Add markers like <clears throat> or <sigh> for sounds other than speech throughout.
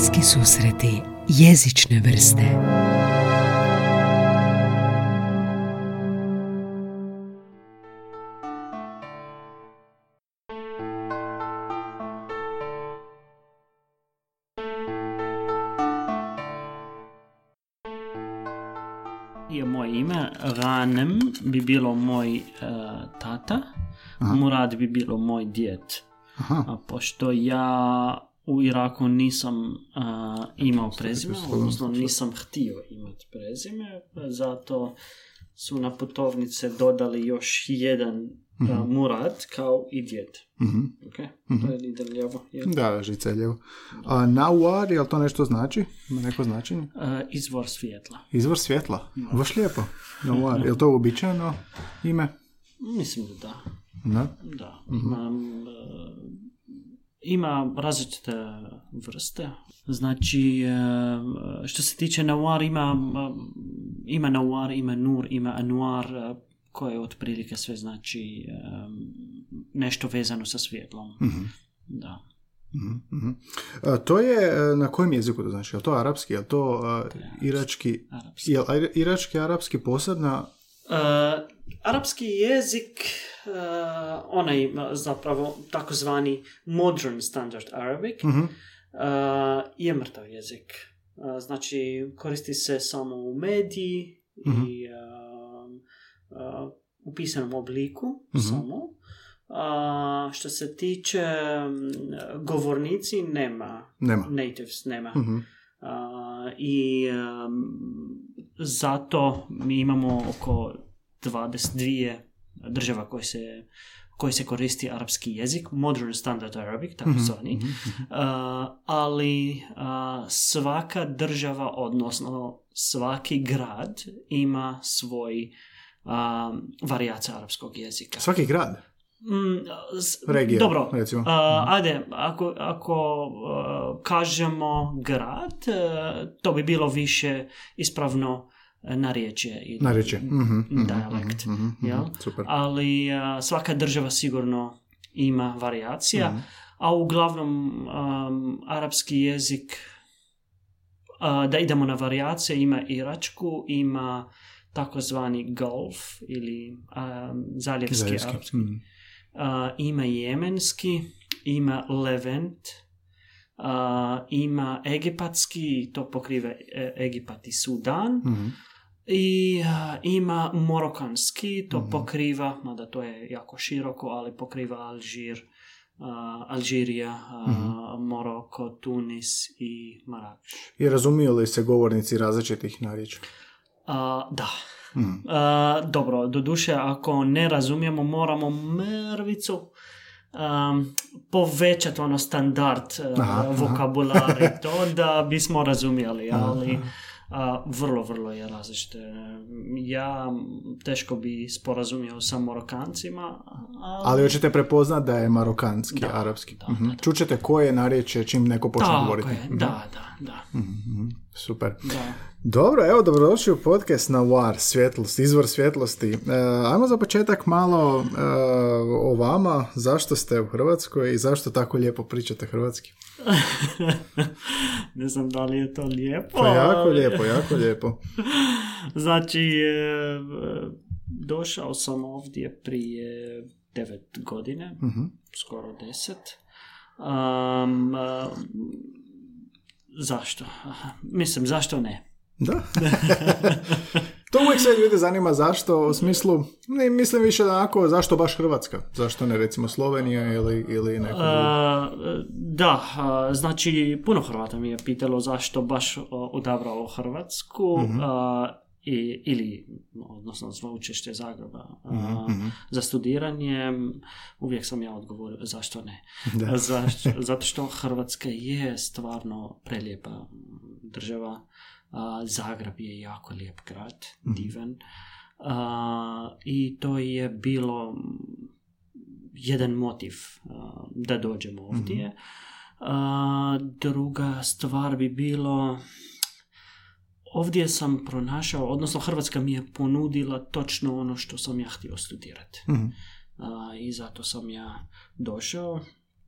Bliski susreti jezične vrste je moje ime, Ranem bi bilo moj e, tata, Murad bi bilo moj djed. Aha. A pošto ja u Iraku nisam a, imao prezime, odnosno nisam htio imati prezime, zato su na putovnice dodali još jedan a, Murad kao i djed. Mhm. Ok, to je. Da, žice lijevo. A nauar, jel to nešto znači? Ima neko značenje? A, izvor svjetla. Izvor svjetla. Baš lijepo. Nauar. Jel to uobičajeno ime? Mislim da da. Da. Da, ima, e, ima različite vrste. Znači, e, što se tiče Nawar, ima, e, ima Nawar, ima Nur, ima Anuar, e, koje otprilike sve znači nešto vezano sa svjetlom. Da. Mhm, mhm. A, to je, na kojem jeziku to znači? Je to arapski? Je to a, irački? Arapski. Je irački, arapski posebna? E, arapski jezik, e, onaj zapravo takozvani modern standard Arabic, Mhm. e, je mrtav jezik. E, znači, koristi se samo u mediji i e, e, u pisanom obliku samo. A, što se tiče govornici, nema. Nema. Natives nema. Mhm. A, I em, zato mi imamo oko 22 država koje se, koje se koristi arapski jezik, modern standard Arabic, tako zvani. A, ali a, svaka država, odnosno svaki grad ima svoj a, varijacija arapskog jezika. Svaki grad. Mm, s- Regija, Dobro, recimo. a, ajde, ako, ako a, kažemo grad, a, to bi bilo više ispravno narječje ili Narječje. Mhm, mhm, dijalekt. mhm, mhm, jel? super. Ali svaka država sigurno ima varijacija, Mhm. a uglavnom um, arapski jezik, a, da idemo na varijacije, ima iračku, ima takozvani Gulf ili um, zaljevski Zaljevski. arapski. A, ima jemenski, ima levent, a, ima egipatski, to pokriva e, Egipat i Sudan, Mhm. I a, ima morokanski, to Mhm. pokriva, mada to je jako široko, ali pokriva Alžir, a, Alžirija, a, Mhm. Moroko, Tunis i Marakš. I razumiju li se govornici različitih narječja? A, da. Mhm. A, dobro, doduše, ako ne razumijemo, moramo mrvicu um, povećati ono standard uh, Aha, aha. vokabular i to da bismo razumjeli, ali a, vrlo, vrlo je različite. Ja teško bi sporazumio sa Morokancima, ali, Ali hoćete prepoznat da je marokanski, Da, arapski. da, Mhm. da, da. Čućete koje narječje čim neko počne govoriti. je, Mhm. da, da, da, Mhm. Super. da. Dobro, evo, dobrodošli u podcast na VAR, svjetlost, izvor svjetlosti. E, ajmo za početak malo e, o vama, zašto ste u Hrvatskoj i zašto tako lijepo pričate hrvatski. <laughs> ne znam da li je to lijepo. Pa jako lijepo, jako lijepo. <laughs> Znači, e, došao sam ovdje prije devet godine, Mhm. skoro deset. Um, zašto? Aha, Mislim, zašto ne? Da. <laughs> to uvijek sve ljude zanima zašto, u smislu, ne, mislim više da onako, zašto baš Hrvatska? Zašto ne recimo Slovenija ili, ili neko? A, da, a, znači puno Hrvata mi je pitalo zašto baš odabrao Hrvatsku a, i, ili odnosno sveučilište Zagreba a, za studiranje. Uvijek sam ja odgovorio zašto ne. Da. Zašto, zato što Hrvatska je stvarno prelijepa država. Zagreb je jako lijep grad, divan. A, I to je bilo jedan motiv da dođemo ovdje. A, druga stvar bi bilo ovdje sam pronašao, odnosno Hrvatska mi je ponudila točno ono što sam ja htio studirati. Mhm. A, I zato sam ja došao.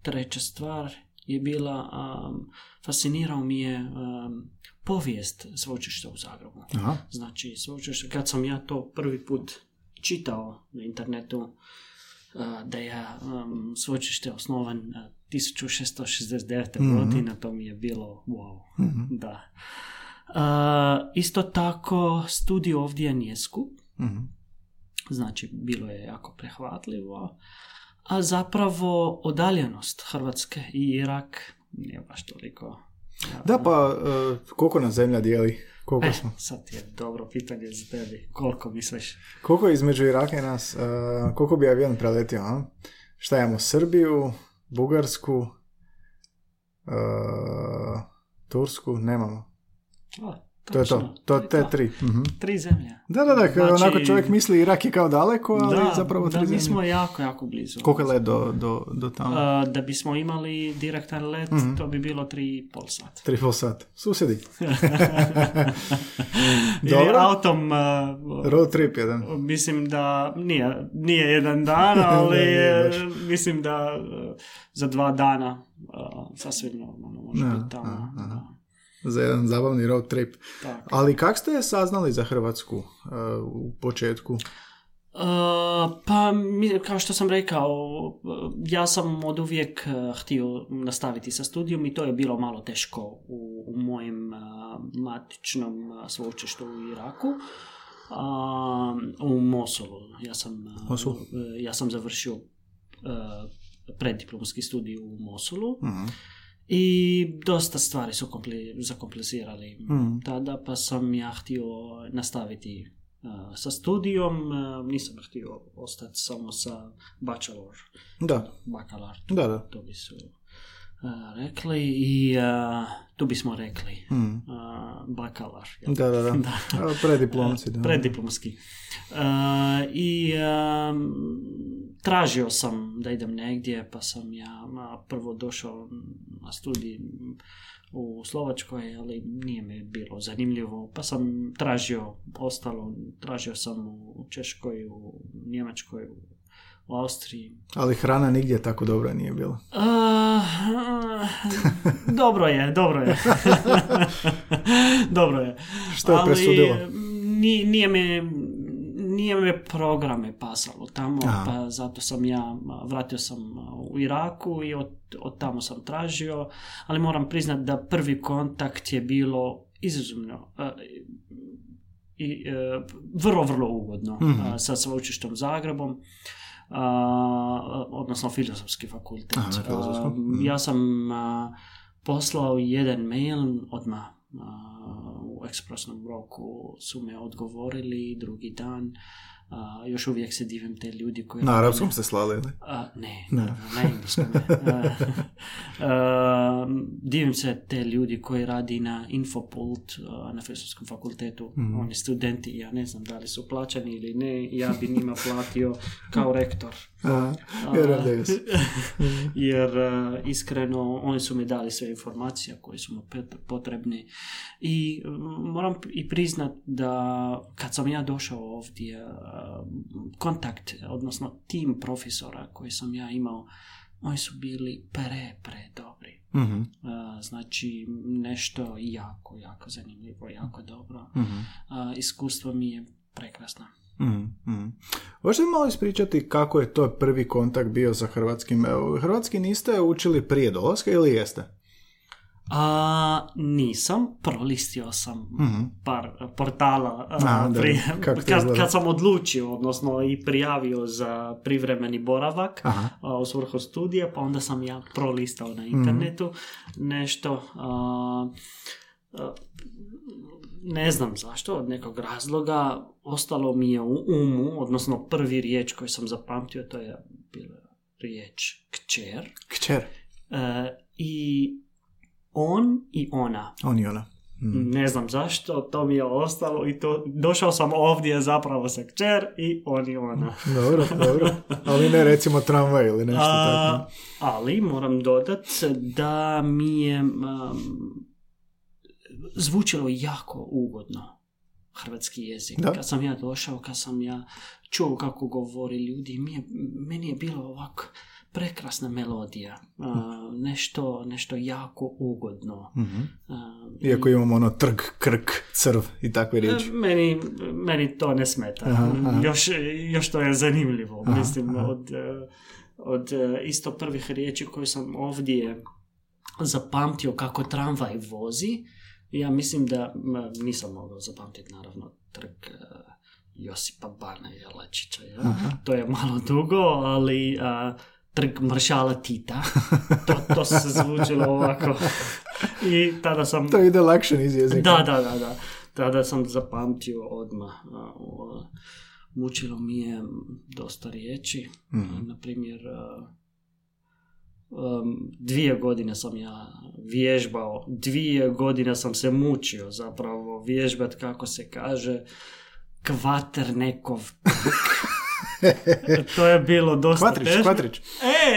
Treća stvar je bila, um, fascinirao mi je um, povijest sveučilišta u Zagrebu. Aha. Znači, sveučilište, kad sam ja to prvi put čitao na internetu, uh, da je um, sveučilište osnovan uh, 1669. Mhm. godine, to mi je bilo wow. Mhm. Da. Uh, isto tako, studij ovdje nije skup, Mhm. znači bilo je jako prehvatljivo, a zapravo odaljenost Hrvatske i Irak nije baš toliko. Da, pa e, koliko nas zemlja dijeli? Koliko E, smo? sad je dobro pitanje za tebi. Koliko misliš? Koliko je između Iraka i nas? e, koliko bi avion preletio? A? Šta imamo? Srbiju, Bugarsku, e, Tursku? Nemamo. To je to. To, je te tri. Mhm. Tri zemlje. Da, da, da. Znači- onako čovjek misli Irak je kao daleko, ali da, zapravo da, tri mi zemlje. smo jako, jako blizu. Koliko je let do, do, do tamo? A, da bismo imali direktan let, Mhm. to bi bilo tri i pol sata. Tri pol sat. Susjedi. <laughs> <laughs> Ili Dobro. autom, a, Road trip jedan. mislim da nije, nije jedan dan, <laughs> ali nije baš. e, mislim da e, za dva dana a, sasvim normalno može Da, biti tamo. da. Za jedan zabavni road trip. Tako. Ali kak ste saznali za Hrvatsku e, u početku? Uh, pa, mi- kao što sam rekao, uh, ja sam od uvijek uh, htio nastaviti sa studijom i to je bilo malo teško u, u mojem uh, matičnom uh, sveučilištu u Iraku. Um, u Mosulu. Ja sam, uh, Mosul. uh, ja sam završio uh, preddiplomski studij u Mosulu Mhm. I dosta stvari su kompli- zakomplicirali Mhm. tada, pa sam ja htio nastaviti uh, sa studijom, uh, nisam htio ostati samo sa bachelor, Da, bakalar, da, da. to bi su rekli i uh, tu bismo rekli Mhm. uh, bakalar. Da, da, <laughs> da. A, Prediplomci, da. <laughs> Preddiplomski. Uh, I tražio sam da idem negdje, pa sam ja a, prvo došao na studij u Slovačkoj, ali nije mi bilo zanimljivo, pa sam tražio ostalo, tražio sam u Češkoj, u Njemačkoj, u, Austriji. Ali hrana nigdje tako dobra nije bila. Uh, <laughs> dobro je, dobro je. <laughs> dobro je. Što je Ali presudilo? Nije, nije me nije me programe pasalo tamo, Aha. pa zato sam ja, vratio sam u Iraku i od, od tamo sam tražio, ali moram priznati da prvi kontakt je bilo izuzetno a, i e, vrlo, vrlo ugodno Mhm. sa sveučilištem Zagrebom, odnosno filozofski fakultet. Aha. A, Mhm. ja sam a, poslao jedan mail odmah a, u ekspresnom roku su me odgovorili drugi dan. A, još uvijek se divim te ljudi koji... Na arapskom ste slali, ili? A, ne, Ne. ne. na engleskom. <laughs> <laughs> Divim se te ljudi koji radi na Infopult a, na Filozofskom fakultetu. Mhm. Oni studenti, ja ne znam da li su plaćani ili ne, ja bi njima platio kao rektor. A, vjerujem da jesu. <laughs> Jer a, iskreno oni su mi dali sve informacije koje su mi pet- potrebne i moram i priznat da kad sam ja došao ovdje a, kontakt, odnosno tim profesora koji sam ja imao oni su bili pre, pre dobri. Mhm, A, znači nešto jako, jako zanimljivo, jako dobro. A, iskustvo mi je prekrasno. Mhm, mhm. Možete malo ispričati kako je to prvi kontakt bio sa hrvatskim? Hrvatski niste učili prije dolaska ili jeste? A, nisam, prolistio sam Mhm. par portala a, A, to kad, kad sam odlučio, odnosno i prijavio za privremeni boravak Aha. a, u svrhu studija, pa onda sam ja prolistao Mhm. na internetu nešto a, a, ne znam zašto, od nekog razloga ostalo mi je u umu, odnosno prvi riječ koju sam zapamtio, to je bila riječ kćer. Kćer. E, I on i ona. On i ona. Mhm. Ne znam zašto, to mi je ostalo i to, došao sam ovdje zapravo sa kćer i on i ona. <laughs> Dobro, dobro. Ali ne recimo tramvaj ili nešto A, tako. ali moram dodat da mi je um, zvučilo jako ugodno hrvatski jezik. Da. Kad sam ja došao, kad sam ja čuo kako govori ljudi, mi je, meni je bilo ovako prekrasna melodija, a, nešto, nešto jako ugodno. Mhm. A, Iako imamo ono trg, krk, crv i takve riječi. Meni, meni to ne smeta. Aha, aha. Još, još to je zanimljivo. Aha, Mislim, aha. od, e, od e, isto prvih riječi koje sam ovdje zapamtio kako tramvaj vozi, ja mislim da m, nisam mogao zapamtiti naravno trg e, Josipa Bana Jelačića. Ja? Aha. To je malo dugo, ali a, trg maršala Tita. To, to se zvučilo ovako. I tada sam... To ide lakše iz jezika. Da, da, da, da. Tada sam zapamtio odmah. a, o, Mučilo mi je dosta riječi. Mhm. Na primjer, a, um, dvije godine sam ja vježbao, dvije godine sam se mučio zapravo vježbat kako se kaže kvaternekov <laughs> to je bilo dosta Kvatrić, teško. kvatrić.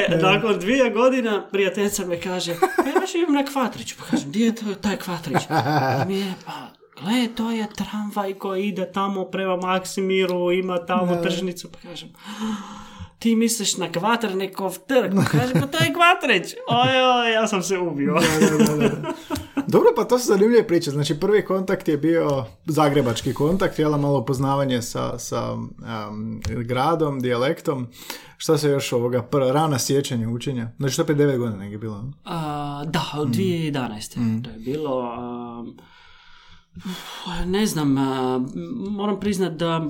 E, nakon dvije godina prijateljica me kaže, pa ja idem na Kvatrić. Pa kažem, gdje je to, taj Kvatrić? I <laughs> mi je, pa, gle, to je tramvaj koji ide tamo prema Maksimiru, ima tamo tržnicu. Pa kažem, ti misliš na Kvatrnikov trg? Pa kažem, pa to je Kvatrić. Oj, oj, ja sam se ubio. Da, da, da, da. Dobro, pa to su zanimljive priče. Znači, prvi kontakt je bio zagrebački kontakt, jela malo poznavanje sa, sa um, gradom, dijalektom. Šta se još ovoga, pr- rana sjećanja učenja? Znači, to je 9 godina negdje bilo. A, da, od 2011. To je bilo... a, ne znam, moram priznat da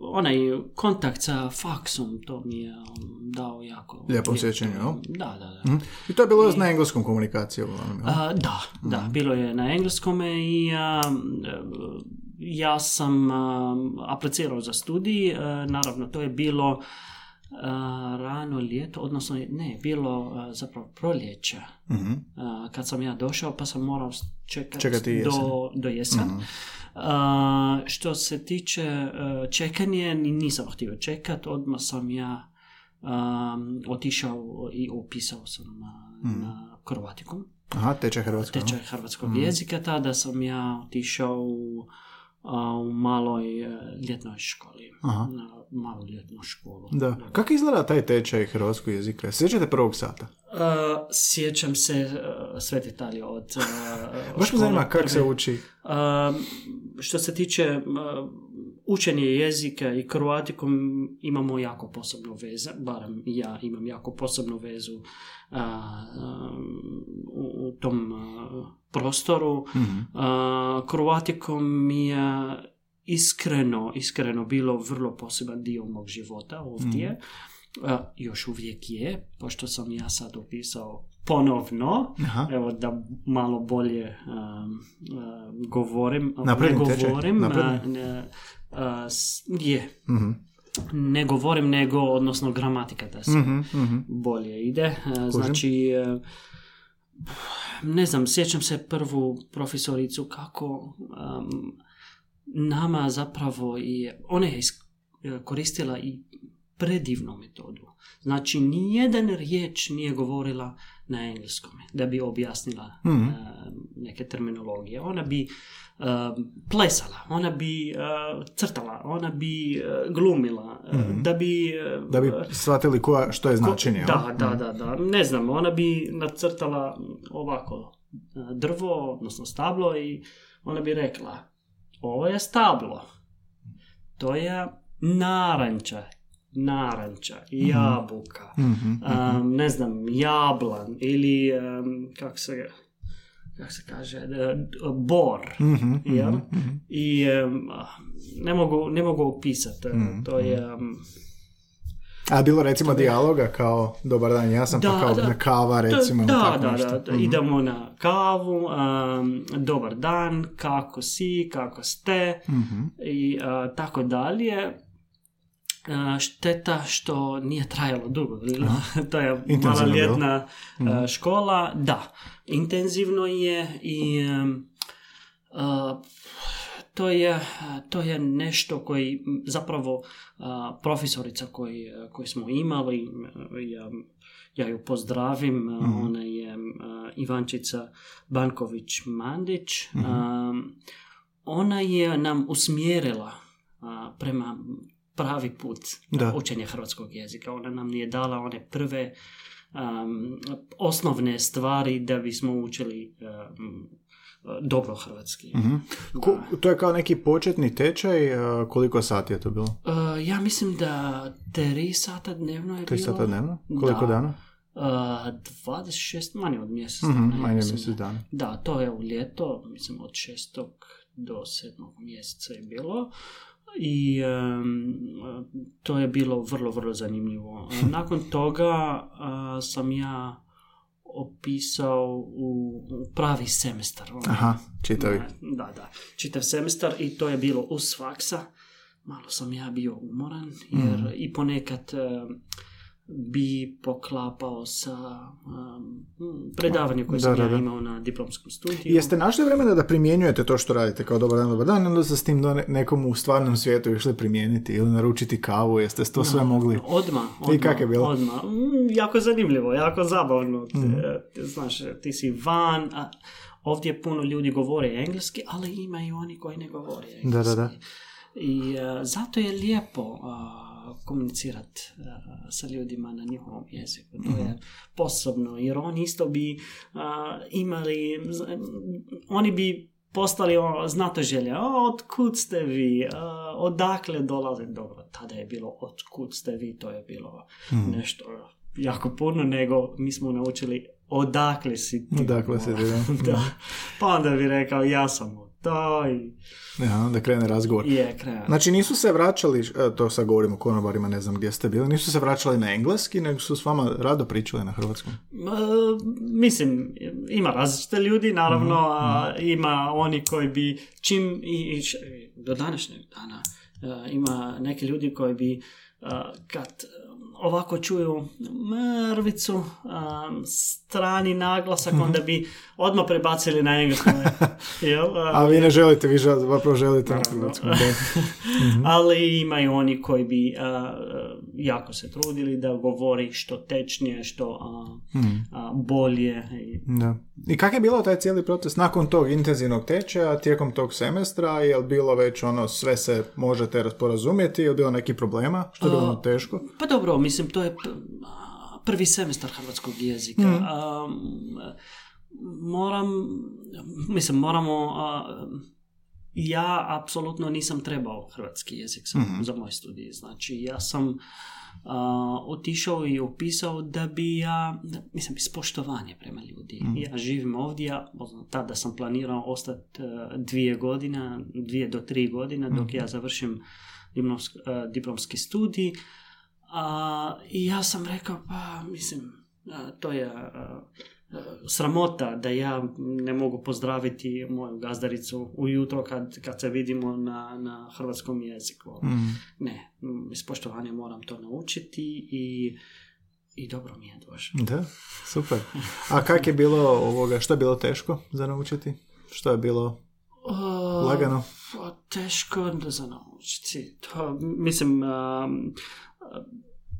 onaj kontakt sa faksom, to mi je um, dao jako... Lijepo sjećanje, jel? Da, da, da. Mhm. I to je bilo na engleskom komunikacija. uglavnom, jel? A, da, da, bilo je na engleskome i a, ja sam a, aplicirao za studij, naravno to je bilo rano ljeto, odnosno ne, bilo zapravo proljeće. Mhm. A, kad sam ja došao pa sam morao čekati Čekati jesen. do, do jesen. A, što se tiče a, čekanje, ni- nisam htio čekat, odmah sam ja um, otišao i upisao sam na Kroatikom, Aha, tečaj hrvatskog. tečaj hrvatskog jezika, tada sam ja otišao u, u maloj e, ljetnoj školi, Aha. Na malu ljetnu školu. Da. Kako izgleda taj tečaj hrvatskog jezika? Sjećate prvog sata? Uh, sjećam se uh, sve detalje od uh, <laughs> Baš me zanima kako se uči. Um, što se tiče uh, učenje jezika i kroatikom imamo jako posebnu vezu, barem ja imam jako posebnu vezu uh, u, u tom uh, prostoru. Mhm. Uh, kroatikom mi je iskreno, iskreno bilo vrlo poseban dio mog života ovdje. Uh, još uvijek je, pošto sam ja sad upisao ponovno, Aha. evo da malo bolje um, uh, govorim, Napredni govorim, ne, uh, je, Mhm. ne govorim nego, odnosno gramatika da se Mhm, mhm. bolje ide. Znači, uh, ne znam, sjećam se prvu profesoricu kako um, nama zapravo je, ona je is- koristila i predivnu metodu. Znači, nijedan riječ nije govorila na engleskom da bi objasnila Mhm. uh, neke terminologije. Ona bi uh, plesala, ona bi uh, crtala, ona bi uh, glumila, uh, da bi... uh, Da bi shvatili koja, što je značenje. jel? da, da, da, da. Ne znam, ona bi nacrtala ovako drvo, odnosno stablo i ona bi rekla ovo je stablo. To je naranča, naranča, jabuka, Mhm. um, ne znam, jablan ili um, kako se kako se kaže, e, bor. Mhm, jel? mhm. I um, ne mogu, ne mogu opisati. Mhm, To je... um, A bilo recimo dijaloga kao dobar dan, ja sam pa Da, kao da. na kava recimo da, tako da, nešto. da, da. Mhm. idemo na kavu, um, dobar dan, kako si, kako ste Mhm. i uh, tako dalje. Uh, šteta što nije trajalo dugo. <laughs> to je mala ljetna uh, škola. Da, intenzivno je i um, uh, to je, to je nešto koji zapravo profesorica koji, koji smo imali, ja, ja ju pozdravim, uh, ona je Ivančica Banković-Mandić. Um, ona je nam usmjerila prema pravi put Da. učenja hrvatskog jezika. Ona nam je dala one prve um, osnovne stvari da bismo učili um, dobro hrvatski. Mhm. Ko- to je kao neki početni tečaj, a, koliko sati je to bilo? Uh, ja mislim da tri sata dnevno je Tri bilo. sata dnevno? Koliko Da. dana? Uh, 26, manje od mjesec dana. ja manje mislim. mjesec dana. Da, to je u ljeto, mislim od šestog do sedmog mjeseca je bilo. I em, to je bilo vrlo, vrlo zanimljivo. <laughs> Nakon toga a, sam ja opisao u, pravi semestar. ono. Aha, čitavi. Da, da. Čitav semestar i to je bilo uz faksa. Malo sam ja bio umoran jer Mhm. i ponekad bi poklapao sa um, predavanjem koje Da, sam da, ja da. imao na diplomskom studiju. Jeste našli vremena da primjenjujete to što radite kao dobar dan, dobar dan, i onda ste s tim do ne- nekom u stvarnom svijetu išli primijeniti ili naručiti kavu, jeste to sve mogli? Odma, odma. kak je bilo? Odma. Mm, jako zanimljivo, jako zabavno. Mhm. Te- znaš, ti si van, a ovdje puno ljudi govore engleski, ali ima i oni koji ne govore engleski. Da, da, da. I a, zato je lijepo komunicirati sa ljudima na njihovom jeziku. To Mhm. je posebno, jer oni isto bi a, imali, z- oni bi postali ono, znatoželje. O, otkud ste vi? A, odakle dolaze? Dobro, tada je bilo otkud ste vi, to je bilo Mhm. nešto jako puno, nego mi smo naučili odakle si ti. Odakle si ti, da. <laughs> da. Pa onda bi rekao, ja sam od to i Ja, onda krene razgovor. je kraj. Znači nisu se vraćali, e, to sad govorimo o konobarima, ne znam gdje ste bili, nisu se vraćali na engleski, nego su s vama rado pričali na hrvatskom. Ma, mislim, ima različite ljudi, naravno, a ima oni koji bi čim i, i do današnjeg dana a, ima neki ljudi koji bi a, kad ovako čuju mrvicu, a, strani naglasak, onda bi odmah prebacili na englesko. <laughs> Jel? A, A vi ne želite, vi žel- zapravo želite na hrvatskom. da. <laughs> ali imaju oni koji bi a, jako se trudili da govori što tečnije, što a, a, bolje. I, Da. I kak je bilo taj cijeli proces nakon tog intenzivnog tečaja, tijekom tog semestra, je li bilo već ono, sve se možete rasporazumjeti, je li bilo neki problema, što je bilo ono teško? Pa dobro, mislim, to je prvi semestar hrvatskog jezika. A, moram, mislim, moramo, a, ja apsolutno nisam trebao hrvatski jezik za, za moj studij. Znači, ja sam a, otišao i opisao da bi ja, da- mislim, iz poštovanja prema ljudi. Ja živim ovdje, ja tada sam planirao ostati a, dvije godine, dvije do tri godine, dok ja završim diplomski, diplomski studij. A, I ja sam rekao, pa mislim, a, to je a, sramota da ja ne mogu pozdraviti moju gazdaricu ujutro kad, kad se vidimo na, na hrvatskom jeziku. Ne, m, iz poštovanja moram to naučiti i, i dobro mi je došlo. Da, super. A kak je bilo ovoga, što je bilo teško za naučiti? Što je bilo lagano? Pa, teško da za naučiti. To, mislim, um,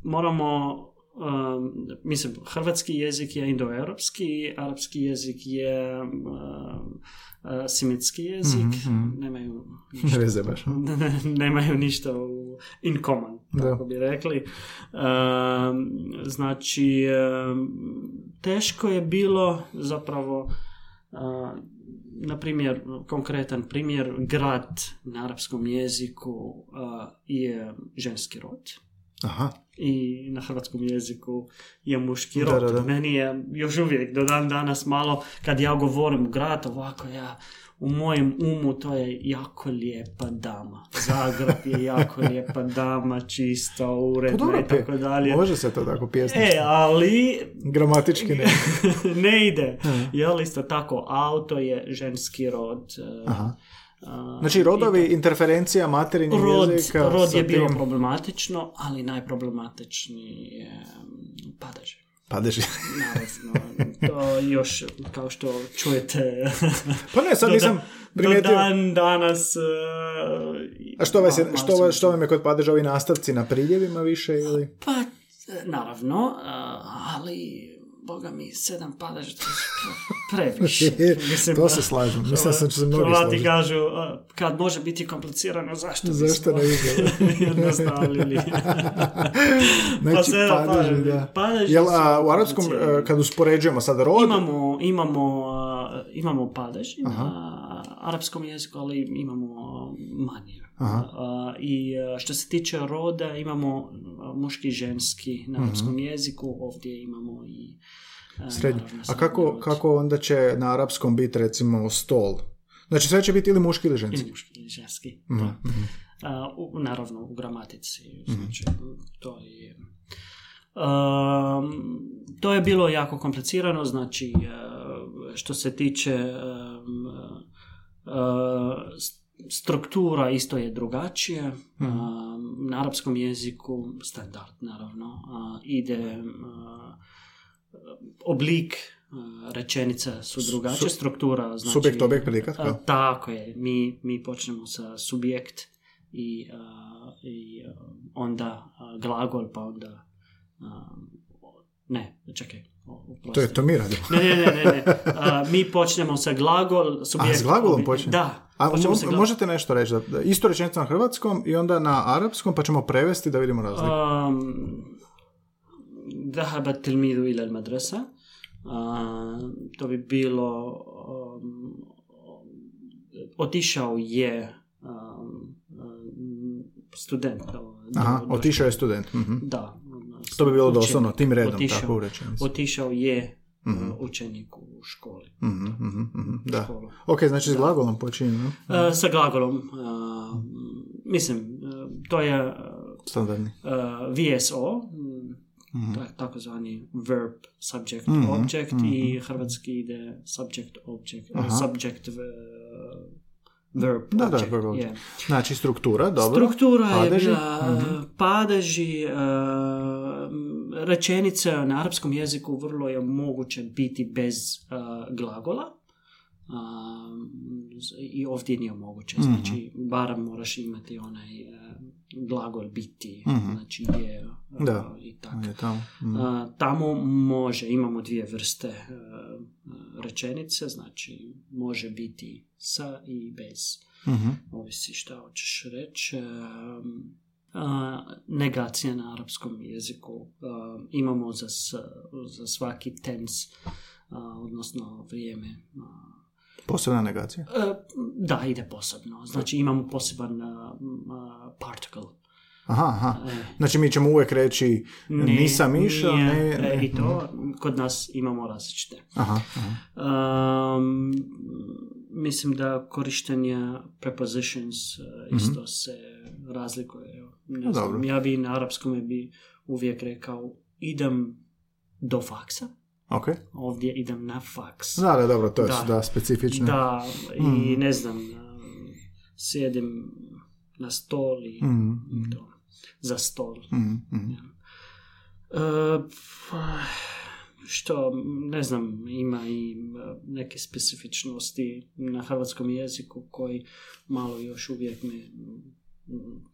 moramo um, mislim, hrvatski jezik je indoeuropski, arapski jezik je um, uh, simitski jezik, Mhm, nemaju <laughs> <laughs> Ne ništa, baš. nemaju ništa u in common, Da. tako bi rekli. Um, znači, um, teško je bilo zapravo uh, na primjer, konkretan primjer, grad na arapskom jeziku uh, je ženski rod Aha, i na hrvatskom jeziku je muški Da, rod. da, da. Meni je još uvijek do dan danas malo, kad ja govorim u grad, ovako ja u mojem umu to je jako lijepa dama. Zagreb je jako <laughs> lijepa dama, čista, pa uredna i tako dalje. može se to tako pjesnički. E, ali Gramatički ne. <laughs> ne ide. Jel isto tako, auto je ženski rod. uh, Aha. Uh, Znači, rodovi, interferencija materinjeg Rod, jezika rod je bilo tim- problematično, ali najproblematičniji je mm, padež. Padeži. <laughs> Naravno, to još, kao što čujete, <laughs> Pa ne, sad nisam da- do primijetio... dan danas... uh, A što, vas je, što, sam- što vam je kod padeža ovi nastavci na priljevima više ili... Pa, naravno, uh, ali boga mi, sedam padež, to je <laughs> previše. Mislim, to se slažem. Mislim da će se mnogi Hrvati kažu, kad može biti komplicirano, zašto Zašto ne ide? <laughs> jednostavili? <laughs> Znači, sedam padeži, padeži. da. Padeži Jel, a, u arapskom, e, kad uspoređujemo sad rod, Imamo, imamo, imamo padež na arapskom jeziku, ali imamo manje. Aha. A, I a, što se tiče roda, imamo a, muški i ženski na arapskom jeziku, ovdje imamo i a, srednji. A kako, kako onda će na arapskom biti recimo stol? Znači sve će biti ili muški ili ženski? Ili muški ili ženski. Mhm, da. mhm. A, u, naravno u gramatici. Znači, to je... Um, to je bilo jako komplicirano, znači uh, što se tiče uh, s- struktura isto je drugačije. Um, na arapskom jeziku standard naravno ide oblik rečenica su drugačije, struktura znači, subjekt, objekt, predikat, kao? tako je, mi, mi počnemo sa subjekt i, i onda glagol pa onda ne, čekaj. To, je, to mi radimo. ne, ne, ne, ne. A, mi počnemo sa glagol. Subjekt, A, s glagolom počnemo? Da. A, mo- glagol. možete nešto reći? Da, da, isto rečenicu na hrvatskom i onda na arapskom, pa ćemo prevesti da vidimo razliku. Zahabat um, tilmidu ila madrasa. Uh, to bi bilo... Um, otišao je student. Aha, otišao je student. Mm-hmm. Da, to bi bilo doslovno, tim redom, Otišao- tako u otišao je uh, Mhm. učenik u školi mhm, mhm, Da. školu. Ok, znači s glagolom počinjemo. Uh, sa glagolom uh, mislim uh, to je uh, Standardni. uh, VSO, mm, to je takozvani verb, subject, object i hrvatski ide subject, object, Aha. subject, uh, verb, Da, da, object. verb, object. je. Znači struktura, dobro. Struktura Padeži? je bila Mhm. uh, padeži, uh, rečenice na arapskom jeziku vrlo je moguće biti bez uh, glagola. Z- I ovdje nije moguće, Mhm. znači barem moraš imati onaj uh, glagol biti, Mhm. znači je Da. i tako. Je tamo. Mhm. A, tamo može, imamo dvije vrste e, rečenice, znači može biti sa i bez, Mhm. ovisi šta hoćeš reći. E, a, negacija na arapskom jeziku imamo za, za svaki tens, odnosno vrijeme. Posebna negacija. e, da, ide posebno. Znači imamo poseban a, a, particle. Aha, aha. E, Znači mi ćemo uvijek reći nisam išao, ne, e, ne. I to kod nas imamo različite. Aha, aha. Um, mislim da korištenje prepositions uh, isto se razlikuje. Ne Mhm. No, znam, dobro. ja bi na arapskom bi uvijek rekao idem do faksa, Ok. ovdje idem na faks. Da, da, dobro, to je Da. da, specifično. Da, i Mm. ne znam, sjedim na stol i Mm, to, za stol. mm, mm. E, što, ne znam, ima i e, neke specifičnosti na hrvatskom jeziku koji malo još uvijek me mm,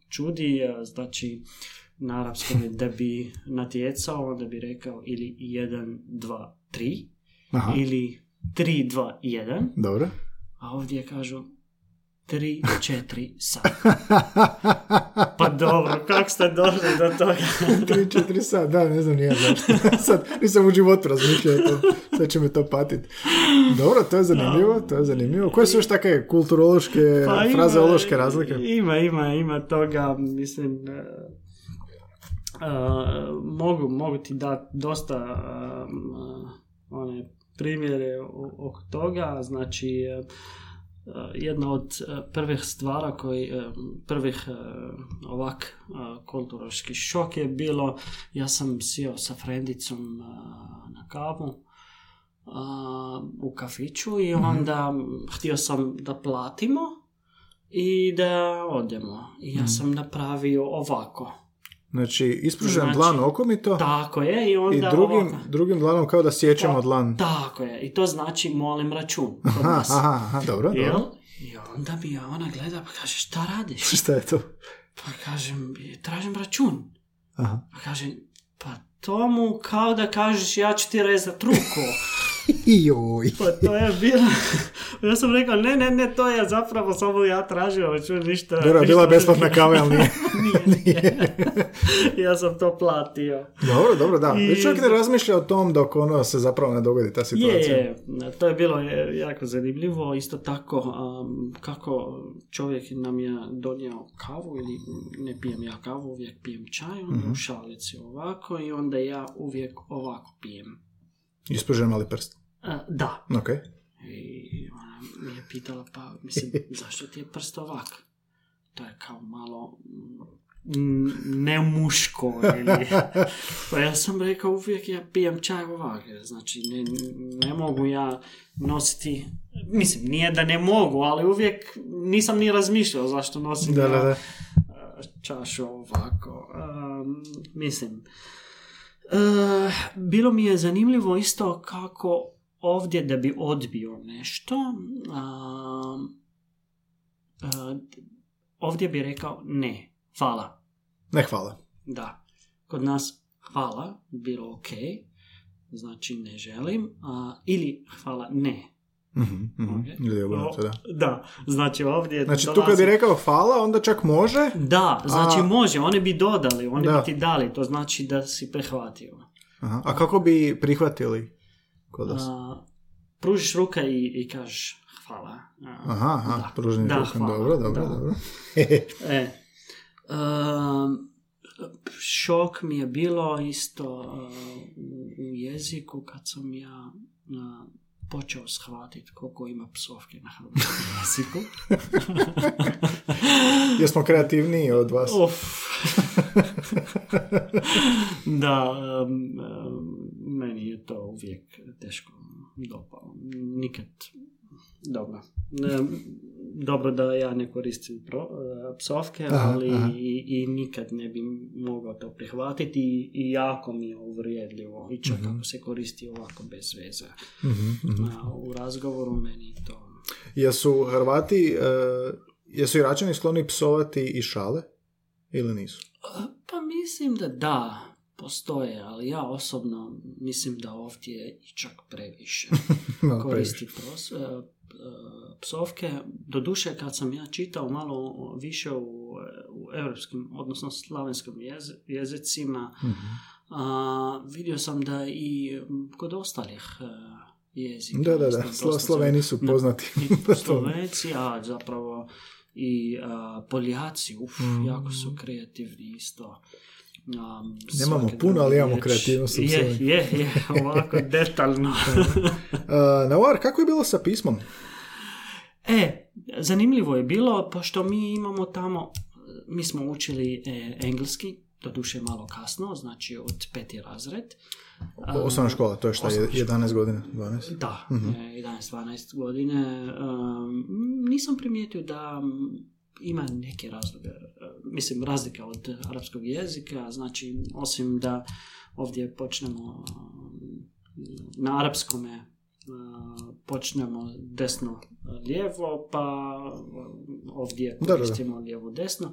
čudi. a Znači, na arapskom da bi natjecao, onda bi rekao ili 1, 2, 3 Aha, ili 3, 2, 1, dobro. a ovdje kažu 3, 4, sad. Pa dobro, kako ste došli do toga? <laughs> 3-4 sat, da, ne znam nije zašto. <laughs> Sad nisam u životu razmišljao to, sad će me to patiti. Dobro, to je zanimljivo, to je zanimljivo. Koje su još takve kulturološke, Pa frazeološke razlike? Ima, ima, ima toga, mislim, mogu, mogu ti dati dosta m, one primjere o- oko toga, znači e, jedna od e, prvih stvara koji, prvih ovak kulturološki šok je bilo, ja sam sjeo sa frendicom na kavu u kafiću i onda htio sam da platimo i da odemo. I ja sam napravio ovako. Znači, ispružen Znači, dlan okomito Tako je i onda i drugim, ovako. drugim dlanom kao da sjećemo dlan. Tako je. I to znači molim račun kod Aha, nas. aha, aha, dobro, Jel? dobro. I onda mi ona gleda pa kaže šta radiš? <laughs> Šta je to? Pa kažem tražim račun. Aha. Pa kaže Pa tomu kao da kažeš ja ću ti rezat ruku. <laughs> <laughs> Joj. Pa to je bilo... <laughs> ja sam rekao, ne, ne, ne, to je zapravo samo ja tražio, ali čujem ništa... Dobro, ništa bila ne- besplatna kava, ali nije. <laughs> nije, nije. ja sam to platio. Dobro, dobro, da. I- I... Čovjek ne razmišlja o tom dok ono se zapravo ne dogodi ta Je, situacija. je, to je bilo je, jako zanimljivo. Isto tako, um, kako čovjek nam je donio kavu ili ne pijem ja kavu, uvijek pijem čaj, onda Mhm. u šalici ovako i onda ja uvijek ovako pijem. Ispružen mali prst. A, da. Ok. I ona mi je pitala, pa mislim, <laughs> zašto ti je prst ovak? To je kao malo mm, nemuško ili... <laughs> Pa ja sam rekao uvijek ja pijem čaj ovak, znači ne, ne mogu ja nositi, mislim nije da ne mogu, ali uvijek nisam ni razmišljao zašto nosim Da, da, da. čašu ovako. Um, mislim, e, bilo mi je zanimljivo isto kako ovdje da bi odbio nešto, e, ovdje bi rekao ne, hvala, Ne hvala. da. Kod nas hvala, bilo ok, znači ne želim, ili hvala ne. Mhm, mhm. Ili obrnuto, da. Da, znači ovdje... Znači, tu dolazi- kad bi rekao hvala, onda čak može. Da, znači A- može, oni bi dodali, oni Da. bi ti dali, to znači da si prihvatio. Aha. A kako bi prihvatili kod vas? A, pružiš ruke i, i kažeš hvala. A, Aha, aha, da. pruženim Da, rukom, hvala, dobro, dobro, da. dobro. E, um, šok mi je bilo isto uh, u, u jeziku kad sam ja uh, počeo shvatiti koliko ima psovke na hrvatskom <laughs> jeziku. <laughs> Jesmo kreativniji od vas. <laughs> Da, um, um, meni je to uvijek teško dopalo. Nikad, dobro. Ne, dobro da ja ne koristim pro, uh, psovke, Aha, ali aha. I, i nikad ne bi mogao to prihvatiti i, i jako mi je uvrijedljivo i čak Mhm. ako se koristi ovako bez veze. Mhm. A, u razgovoru meni to... Jesu Hrvati, uh, jesu Iračani skloni psovati i šale? Ili nisu? Pa mislim da da, postoje, ali ja osobno mislim da ovdje i čak previše <laughs> koristi pros, e, e, psovke. Doduše, kad sam ja čitao malo više u, u europskim, odnosno slavenskim jez- jezicima. Mhm. a, vidio sam da i kod ostalih e, jezika. Da, da, da. Slo- Sloveni su Na- poznati. i <laughs> Slovenci, a zapravo i a, Poljaci, uf, Mm. jako su kreativni isto. Um, Nemamo puno, ali imamo kreativnost Je, psovanju. je, je, ovako <laughs> detaljno. Uh, Navar, kako je bilo sa pismom? e, zanimljivo je bilo, pošto mi imamo tamo, mi smo učili e, engleski, doduše malo kasno, znači od peti razred. Osnovna škola, to je šta, osnovna je 11 godina, 12? Da, Mhm. e, 11-12 godine. Um, nisam primijetio da ima neke razloge, e, mislim razlika od arapskog jezika, znači osim da ovdje počnemo na arapskome uh, počnemo desno lijevo, pa ovdje da, da. koristimo lijevo desno.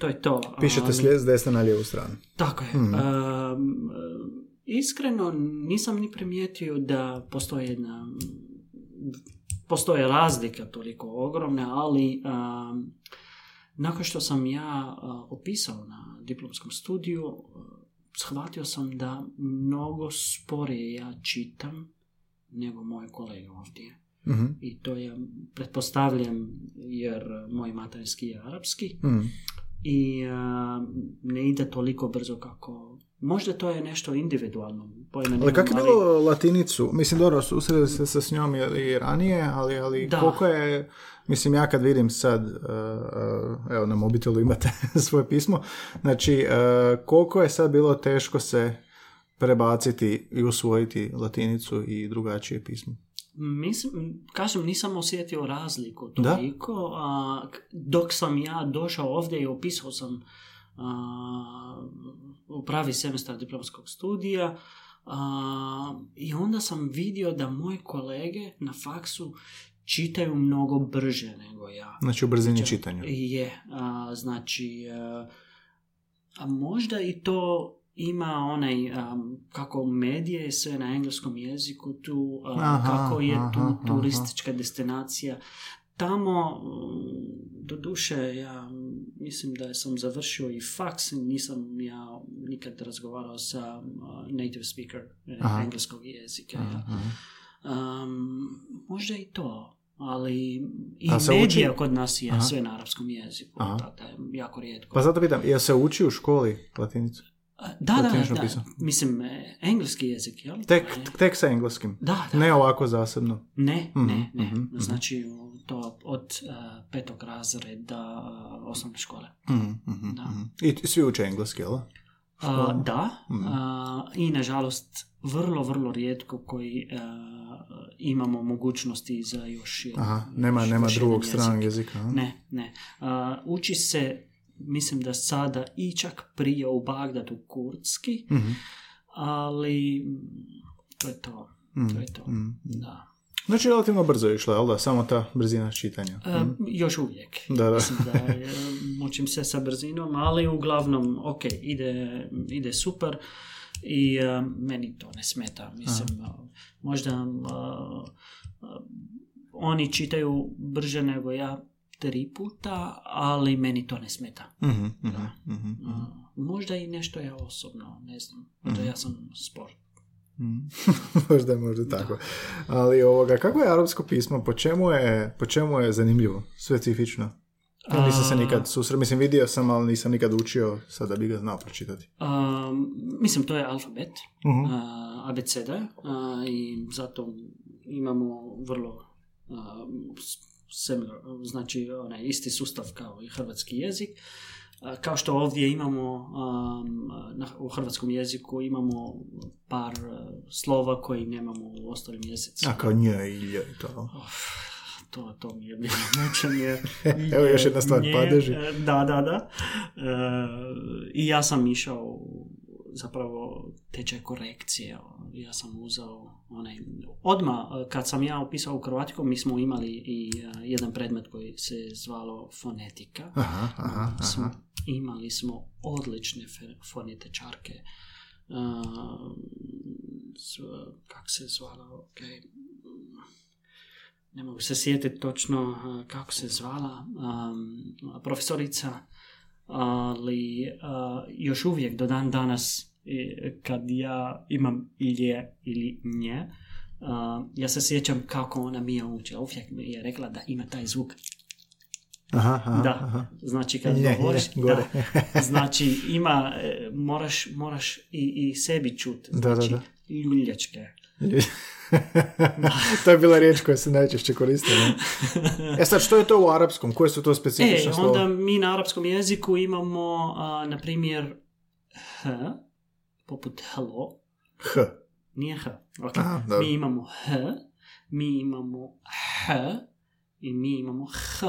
To je to. Pišete slijed s desne na lijevu stranu. tako je. Um, iskreno nisam ni primijetio da postoji jedna postoje razlika toliko ogromne, ali um, nakon što sam ja uh, opisao na diplomskom studiju, uh, shvatio sam da mnogo sporije ja čitam nego moje kolege ovdje. Mhm, I to je, pretpostavljam, jer moj materinski je arapski mhm. I a, ne ide toliko brzo kako... Možda to je nešto individualno. Pojma Ali kako je bilo latinicu? Mislim, dobro, susreli se s njom i, ranije, ali, ali Da. koliko je... Mislim, ja kad vidim sad, uh, uh, evo na mobitelu imate <laughs> svoje pismo, znači, uh, koliko je sad bilo teško se prebaciti i usvojiti latinicu i drugačije pismo? Mislim, kažem, nisam osjetio razliku toliko. A, dok sam ja došao ovdje i opisao sam a, u pravi semestar diplomskog studija a, i onda sam vidio da moji kolege na faksu čitaju mnogo brže nego ja. Znači, u brzini Znači, čitanja. Je, a, znači, a možda i to ima onaj, um, kako medije je sve na engleskom jeziku tu, uh, Aha, kako je tu aha, aha. turistička destinacija. Tamo, do duše, ja mislim da sam završio i faks, nisam ja nikad razgovarao sa native speaker Aha. engleskog jezika. ja. Aha. Um, možda i to, ali i A medija uči- kod nas je Aha. sve na arapskom jeziku, tako da je jako rijetko. Pa zato pitam, jel se uči u školi latinicu? Da, da, da, mislim, e, engleski jezik, jel? Tek, tek sa engleskim. Da, da. Ne ovako zasebno. Ne, Mhm, ne, ne. mhm, mhm. Znači, to od uh, petog razreda uh, osnovne škole. Mhm, mhm, Da. I svi uče engleski, jel? A, da, a, i nažalost vrlo, vrlo rijetko koji a, imamo mogućnosti za još... Aha, nema, još- nema drugog stranog jezik. jezika. Ne, ne. Uči se, mislim da sada i čak prije u Bagdadu kurdski, Mhm, ali mm, to je to. mhm, To je to. mhm. Da. Znači, relativno brzo je išla, jel da? Samo ta brzina čitanja. E, Mhm. još uvijek. Da, da. Mislim da je, mučim se sa brzinom, ali uglavnom, ok, ide, ide super i e, meni to ne smeta. Mislim, e, možda e, oni čitaju brže nego ja tri puta, ali meni to ne smeta. Mhm, mhm, Da. mhm, mhm. E, možda i nešto ja osobno, ne znam. Možda ja sam sport. Mhm. <laughs> možda, možda tako. Ali ovoga, kako je arapsko pismo? Po čemu je, po čemu je zanimljivo? Specifično? Ja nisam se A- nikad susreo, mislim vidio sam, ali nisam nikad učio, sad da bi ga znao pročitati. Um, mislim, to je alfabet, Mhm. uh, abeceda i zato imamo vrlo similar, znači onaj isti sustav kao i hrvatski jezik. Uh, kao što ovdje imamo um, na, u hrvatskom jeziku imamo par uh, slova koji nemamo u ostalim jezicima. A kao nj i lj i to. To, to mi je bilo <laughs> mučenje. Evo još jedna stvar, Nje, padeži. e, Da, da, da. E, I ja sam išao zapravo tečaj korekcije. Ja sam uzeo onaj... Odmah, e, kad sam ja upisao u Hrvatiku, mi smo imali i e, jedan predmet koji se zvalo fonetika. Aha, aha, Smo- aha. imali smo odlične fonetečarke. Uh, kako se zvala, ok. Ne mogu se sjetiti točno kako se zvala um, profesorica, ali još uvijek do dan danas kad ja imam ilje ili nje, ja se sjećam kako ona mi je učila. Uvijek mi je rekla da ima taj zvuk Aha, aha, da, aha. znači kad <laughs> Nje, govoriš, nje, gore. da, <laughs> znači ima, e, moraš, moraš i, i sebi čut, Da, da, znači da. ljuljačke. <laughs> to je bila riječ koja se najčešće koristi. Ne? E sad, što je to u arapskom? Koje su to E, specifične slova? onda mi na arapskom jeziku imamo, a, na primjer, h, poput hello, H. nije h, ok, Aha, mi imamo h, mi imamo h i mi imamo h.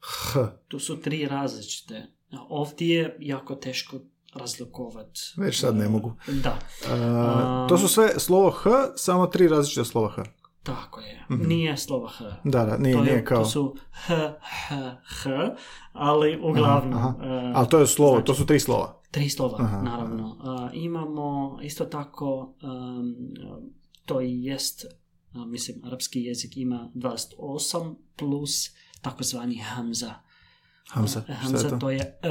H. To su tri različite. Ovdje je jako teško razlikovati. Već sad ne mogu. Da, A, to su sve slovo H, samo tri različite slova H. tako je. Nije slovo H. Da, da, nije, to, je, nije kao... to su H, H, H, ali uglavnom... Aha, eh, Ali to je slovo, znači- to su tri slova. Tri slova, Aha, naravno. A, imamo isto tako, um, to i jest, a, mislim, arapski jezik ima 28 plus takozvani hamza. Hamza, šta je hamza to? to je e.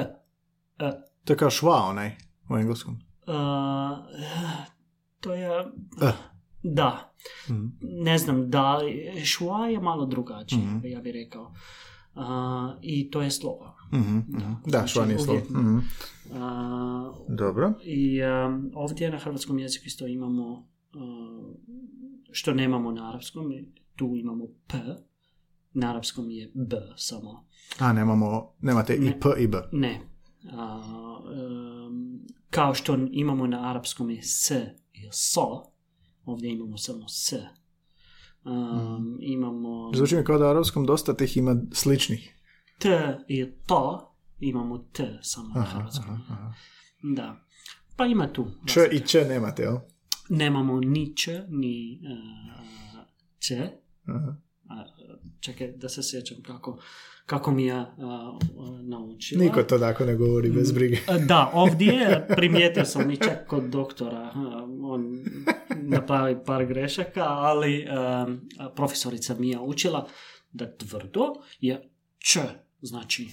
e. To je kao šva onaj u engleskom. A, to je... Eh. Da. Mhm. Ne znam, da. Šua je malo drugačije, Mhm. ja bih rekao. A, I to je slovo. Mhm, mhm. Da, Znači, šva nije slovo. uvijek- Mhm. Dobro. I um, ovdje na hrvatskom jeziku isto imamo, uh, što nemamo na arapskom, tu imamo P, na arapskom je B samo. A, nemamo, nemate i Ne. P i B. Ne. A, kao što imamo na arapskom je S i So, ovdje imamo samo S. Um, Imamo Zvuči mi kao da u arapskom dosta tih ima sličnih. T i To, imamo T samo na aha. Da. Pa ima tu. Č i Č nemate, jel? Nemamo ni Č, ni uh, Č. Aha. Čekaj da se sjećam kako, kako mi a, a, naučila. Niko to tako ne govori bez brige. A, Da, ovdje primijetio sam i čak kod doktora, on napravi par grešaka, ali a, profesorica mi je učila da tvrdo je č, znači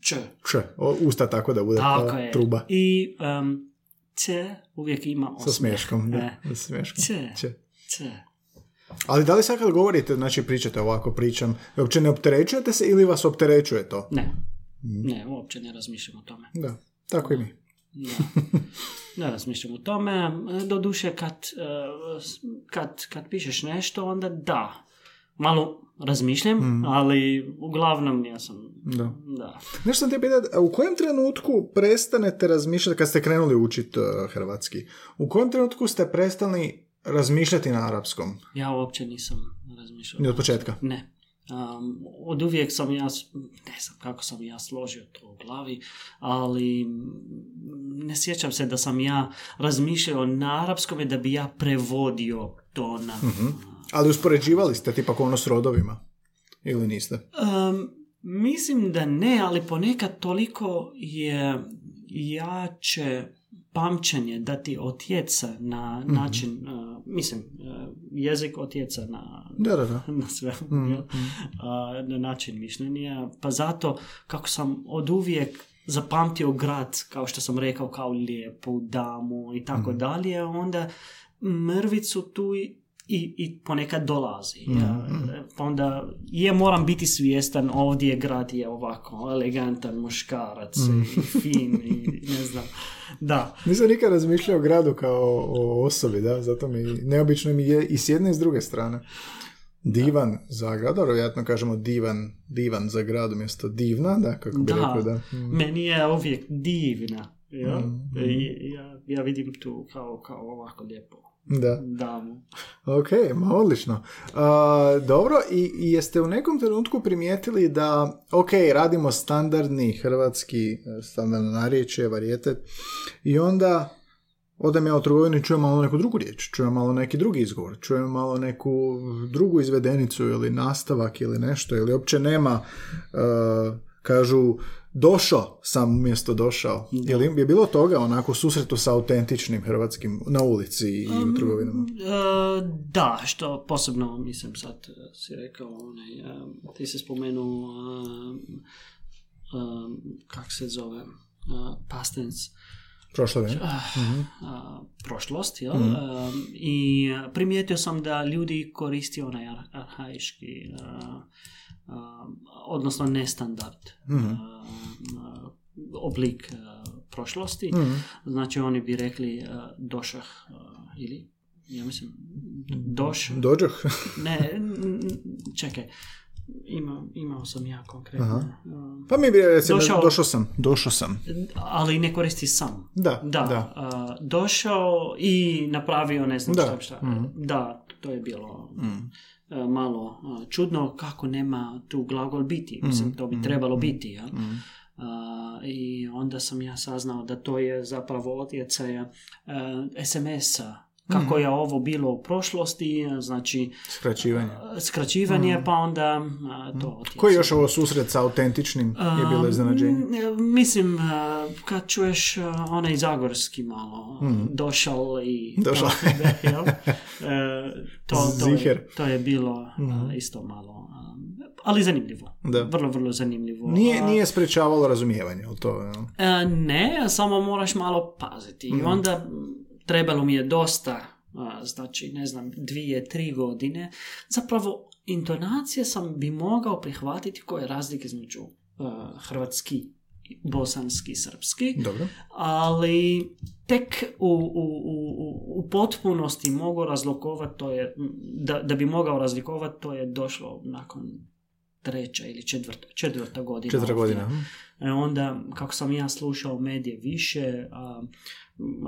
č. Č, o, usta tako da bude Tako je. truba. I um, c uvijek ima Sa osmijeh. smješkom, da. E, Sa smješkom. C. C. Ali da li sad kad govorite, znači pričate ovako, pričam, uopće ne opterećujete se ili vas opterećuje to? Ne, Mhm. ne, uopće ne razmišljam o tome. Da, tako i mi. Da. Ne razmišljam o tome. Doduše, kad, eh, kad, kad pišeš nešto, onda da. Malo razmišljam, Mhm. ali uglavnom ja sam... Da. Da. Nešto sam te pitati, a u kojem trenutku prestanete razmišljati, kad ste krenuli učiti uh, hrvatski, u kojem trenutku ste prestali razmišljati na arapskom? Ja uopće nisam razmišljao. Ni od početka? Ne. Um, od uvijek sam ja, ne znam kako sam ja složio to u glavi, ali ne sjećam se da sam ja razmišljao na arapskom i da bi ja prevodio to na... Mhm. Ali uspoređivali ste tipa ono s rodovima? Ili niste? Um, mislim da ne, ali ponekad toliko je jače pamćenje da ti otjeca na Mhm. način, uh, mislim, uh, jezik otjeca na, Da, da, da. <laughs> na sve, Mhm, jel? A, na način mišljenja. Pa zato, kako sam od uvijek zapamtio grad, kao što sam rekao, kao lijepu damu i tako Mhm. dalje, onda mrvicu tu i, i, i ponekad dolazi. Mhm, Ja, pa onda je moram biti svjestan, ovdje grad je ovako elegantan muškarac Mhm. i <laughs> fin i ne znam. Da, Nisam nikad razmišljao o gradu kao o osobi, da, zato mi neobično mi je i s jedne i s druge strane. Divan za grad, vjerojatno kažemo divan, divan za grad umjesto divna, da, kako bi Da. rekao, da. Mm. meni je uvijek divna. Ja, Mhm. I ja, ja vidim tu kao, kao ovako lijepo Da. damu. Ok, ma odlično. A, dobro, i, i jeste u nekom trenutku primijetili da, ok, radimo standardni hrvatski, e, standardno narječje, varijetet, i onda odem ja u trgovinu i čujem malo neku drugu riječ, čujem malo neki drugi izgovor, čujem malo neku drugu izvedenicu ili nastavak ili nešto, ili uopće nema, e, kažu, došao sam umjesto došao. Je li je bilo toga onako susretu sa autentičnim hrvatskim na ulici i u trgovinama? E, da, što posebno mislim sad e, si rekao, onaj, e, ti se spomenuo kak se zove, uh, past tense, Prošlo vrijeme. a, prošlost, jel? A, I primijetio sam da ljudi koriste onaj ar- arhaički, a, a, odnosno nestandard a, oblik prošlosti. Znači oni bi rekli došah ili, ja mislim, doš, Dođoh. ne, čekaj, ima, imao sam ja konkretno, a, Pa mi bi recimo, Došao- došao sam. Došao sam. ali ne koristi sam. Da, Da, da. a, došao i napravio ne znam Da. šta, šta. Da, to je bilo a, malo a, čudno kako nema tu glagol biti. Mislim, to bi trebalo biti. Ja? A, I onda sam ja saznao da to je zapravo odjecaja SMS-a. Kako je ovo bilo u prošlosti, znači Skraćivanje. a, skraćivanje, pa onda a, to otjecaj. Koji je još ovo susret sa autentičnim je bilo iznenađenje? Um, mislim, kad čuješ onaj zagorski malo, došao i... Došao. To? <laughs> E, to, je, to je bilo uh, isto malo, ali zanimljivo. Da. Vrlo, vrlo zanimljivo. Nije, nije sprečavalo razumijevanje, jel to? jel? e, ne, samo moraš malo paziti. I onda m, trebalo mi je dosta, znači, ne znam, dvije, tri godine. Zapravo, intonacije sam bi mogao prihvatiti koje razlike između hrvatski, bosanski, srpski, Dobro. ali tek u, u, u, u potpunosti mogu razlikovati, to je, da, da bi mogao razlikovati, to je došlo nakon treća ili četvrta, četvrta godina. Ovdje. godina. E onda, kako sam ja slušao medije više, a,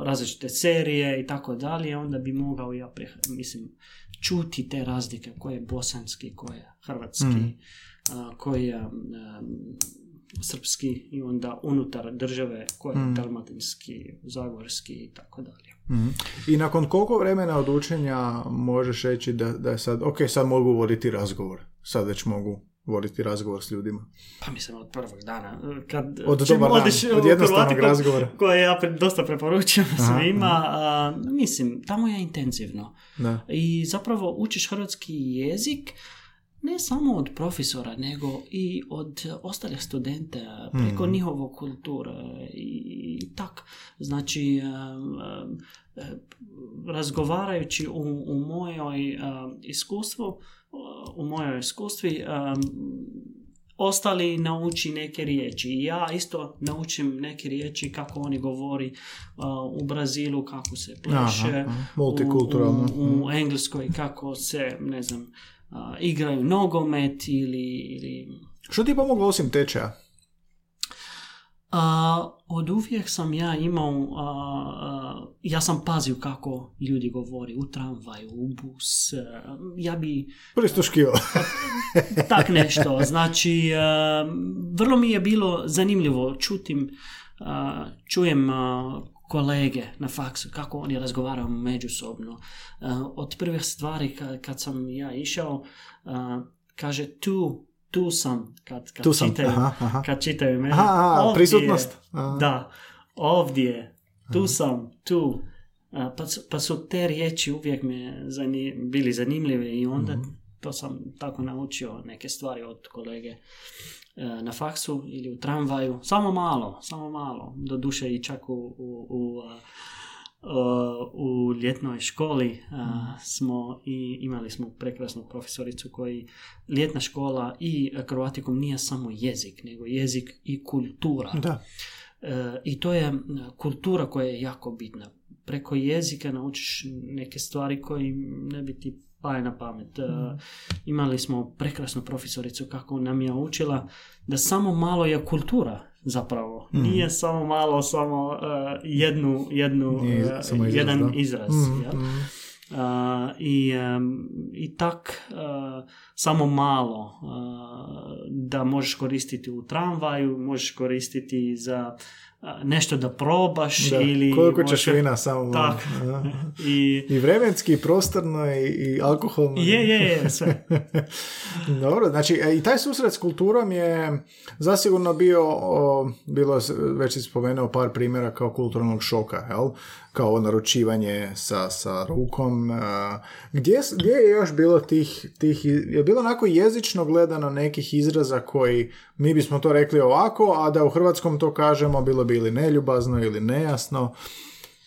različite serije i tako dalje, onda bi mogao ja, mislim, čuti te razlike koje je bosanski, koje je hrvatski, Mhm. a, koje je um, srpski i onda unutar države koje je Mhm. dalmatinski, zagorski i tako dalje. Mhm. I nakon koliko vremena od učenja možeš reći da, da je sad, ok, sad mogu voditi razgovor, sad već mogu voditi razgovor s ljudima. Pa mislim od prvog dana. Kad, Od dobar dan, odeš od jednostavnog razgovora. Koje ja pre- dosta preporučujem Aha, svima. a, mislim, tamo je intenzivno. Da. I zapravo učiš hrvatski jezik ne samo od profesora, nego i od ostalih studenta, preko Mhm. njihovog kulture i tak. Znači, um, um, razgovarajući u, u mojoj iskustvu, u mojoj iskustvi, um, ostali nauči neke riječi. I ja isto naučim neke riječi kako oni govori uh, u Brazilu, kako se pleše, multikulturalno. u, u, u Engleskoj kako se, ne znam, a, igraju nogomet ili, ili Što ti je pomoglo osim tečaja? A, od uvijek sam ja imao, a, a, ja sam pazio kako ljudi govori u tramvaju, u bus, a, ja bi Pristuškivo. tak nešto. Znači, a, vrlo mi je bilo zanimljivo čutim, a, čujem a, kolege na faksu, kako oni razgovaraju međusobno. A, Od prvih stvari ka- kad sam ja išao, a, kaže tu, tu sam, kad, kad Tu sam, čitaju, aha, aha. kad čitaju mene. Aha, ovdje, prisutnost. Aha. Da, ovdje, tu sam, tu. A, Pa pa su te riječi uvijek me zani, bili zanimljive i onda Mhm. to sam tako naučio neke stvari od kolege e, na faksu ili u tramvaju. Samo malo, samo malo. Doduše i čak u, u, u, u ljetnoj školi smo i imali smo prekrasnu profesoricu koji ljetna škola i Kroatikum nije samo jezik, nego jezik i kultura. Da. E, I to je kultura koja je jako bitna. Preko jezika naučiš neke stvari koji ne bi ti pale na pamet. E, imali smo prekrasnu profesoricu kako nam je učila da samo malo je kultura zapravo. Mhm. Nije samo malo, samo e, jednu, jednu, Nije e, samo izraz, jedan da. izraz. Mm, jel? mm. A, i, em, I tak a, samo malo a, da možeš koristiti u tramvaju, možeš koristiti za nešto da probaš Da. ili... Koliko ćeš možeš- vina samo. Tak. <laughs> I, I vremenski, i prostorno, i, i alkoholno. je, je, je, sve. <laughs> Dobro, znači e, i taj susret s kulturom je zasigurno bio, o, bilo već si spomenuo par primjera kao kulturnog šoka, jel? Kao naručivanje sa, sa rukom. e, gdje, gdje je još bilo tih, tih, je bilo onako jezično gledano nekih izraza koji mi bismo to rekli ovako, a da u hrvatskom to kažemo bilo ili neljubazno ili nejasno.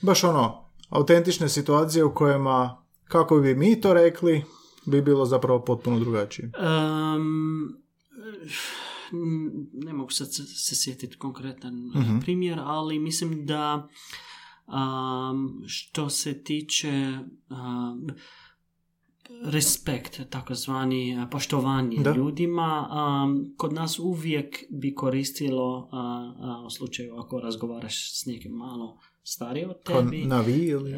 Baš ono, autentične situacije u kojima, kako bi mi to rekli, bi bilo zapravo potpuno drugačije. Em, ne mogu sad se, sjetiti konkretan Mhm. primjer, ali mislim da um, što se tiče um, respekt, takozvani a, poštovanje Da. ljudima, um, kod nas uvijek bi koristilo a, a, u slučaju ako razgovaraš s nekim malo starije od tebi. na vi ili? e,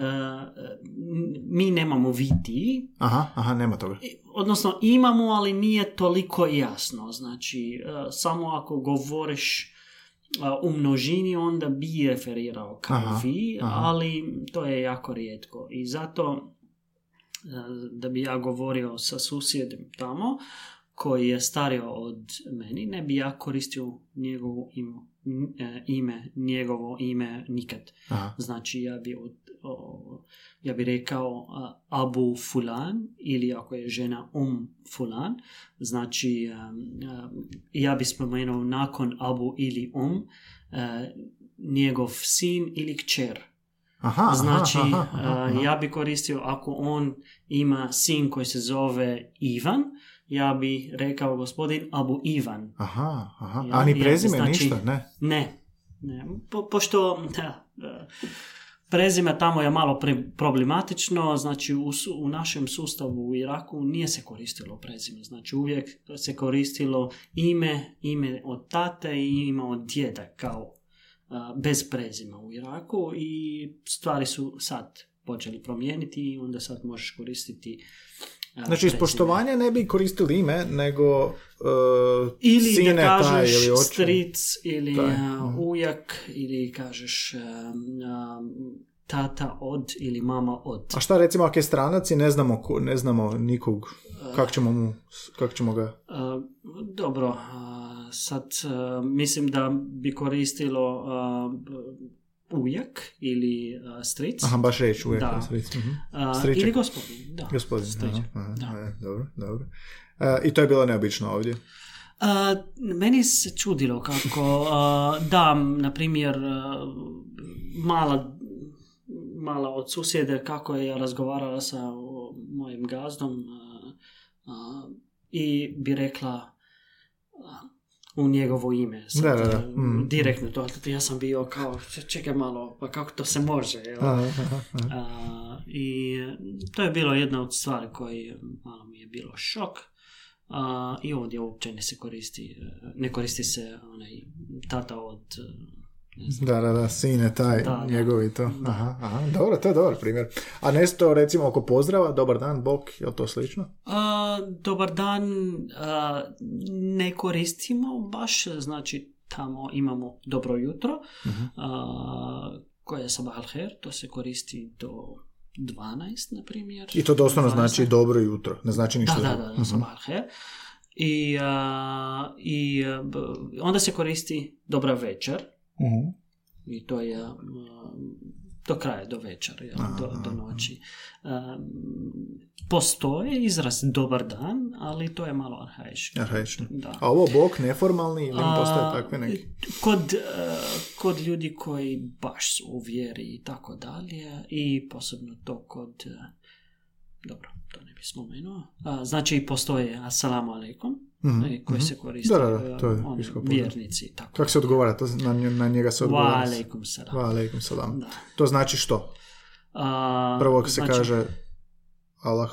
mi nemamo vi ti, Aha, aha, nema toga. odnosno imamo, ali nije toliko jasno. Znači, samo ako govoriš u množini, onda bi referirao kao Aha, vi, aha. ali to je jako rijetko. I zato, da bi ja govorio sa susjedom tamo, koji je stario od meni, ne bi ja koristio njegovo ime, ime njegovo ime nikad. Aha. Znači ja bi, od, o, ja bi rekao a, Abu Fulan ili ako je žena Um Fulan. Znači um, um, ja bi spomenuo nakon Abu ili Um e, njegov sin ili kćer. Aha, Znači aha, aha, aha. ja bi koristio ako on ima sin koji se zove Ivan, ja bi rekao gospodin Abu Ivan. Aha, aha. Ja- A ni ja, prezime, znači- ništa, ne? Ne, ne. Po, pošto da, e, prezime tamo je malo pre- problematično, znači u, u našem sustavu u Iraku nije se koristilo prezime, znači uvijek se koristilo ime, ime od tate i ime od djeda kao bez prezima u Iraku i stvari su sad počeli promijeniti i onda sad možeš koristiti Znači, iz poštovanja ne bi koristili ime, nego uh, Ili sine da taj kažeš ili oče. stric ili Taj, mhm. ujak ili kažeš a, tata od ili mama od. A šta recimo ako je stranac i ne znamo, ko- ne znamo nikog, kako ćemo, mu, kak ćemo ga... Uh, dobro, uh, sad uh, mislim da bi koristilo ujak ili stric. Aha, baš reći uvijek. Da. stric, mhm. Uh, stričak. ili gospodin, da. Gospodin, aha, aha, da. e, dobro, dobro. E, I to je bilo neobično ovdje. Uh, meni se čudilo kako, uh, da, na primjer, uh, mala, mala od susjede kako je razgovarala sa mojim gazdom i bi rekla u njegovo ime. Sad, Da, da, da. uh, Mm. Direktno to, ja sam bio kao, "Č- čekaj malo, pa kako to se može? Aha, aha, aha. A, I to je bilo jedna od stvari koji malo mi je bilo šok. A, I ovdje uopće ne se koristi, e, ne koristi se onaj tata od e. Da, da, da, sine taj, Da, da. njegovi to. Da. Aha, aha, dobro, to je dobar primjer. A nešto recimo oko pozdrava, dobar dan, bok, je li to slično? A, dobar dan a, ne koristimo baš, znači tamo imamo dobro jutro, Mhm. a, koje je sabah khair, to se koristi do 12, na primjer. I to doslovno 12. znači dobro jutro, ne znači ništa Da, da, drugo. da, Mhm. sabah khair. I, a, i onda se koristi dobra večer Mhm. i to je a, do kraja, do večera, do, do noći. A, postoje izraz dobar dan, ali to je malo arhaično. Arhaično. Da. A ovo bok neformalni ili postoje takve neki? Kod, e, kod ljudi koji baš su u vjeri i tako dalje i posebno to kod e, dobro, to ne bi spomenuo. A, znači postoje assalamu alaikum Mhm, e, koji mhm. se koriste Da, da, da, to je isto pozdrav. vjernici tako. Kako se odgovara? To na, na njega se Wa odgovara? alaikum salam. Wa alaikum salam. Da. To znači što? A, Prvo se znači, kaže Allah.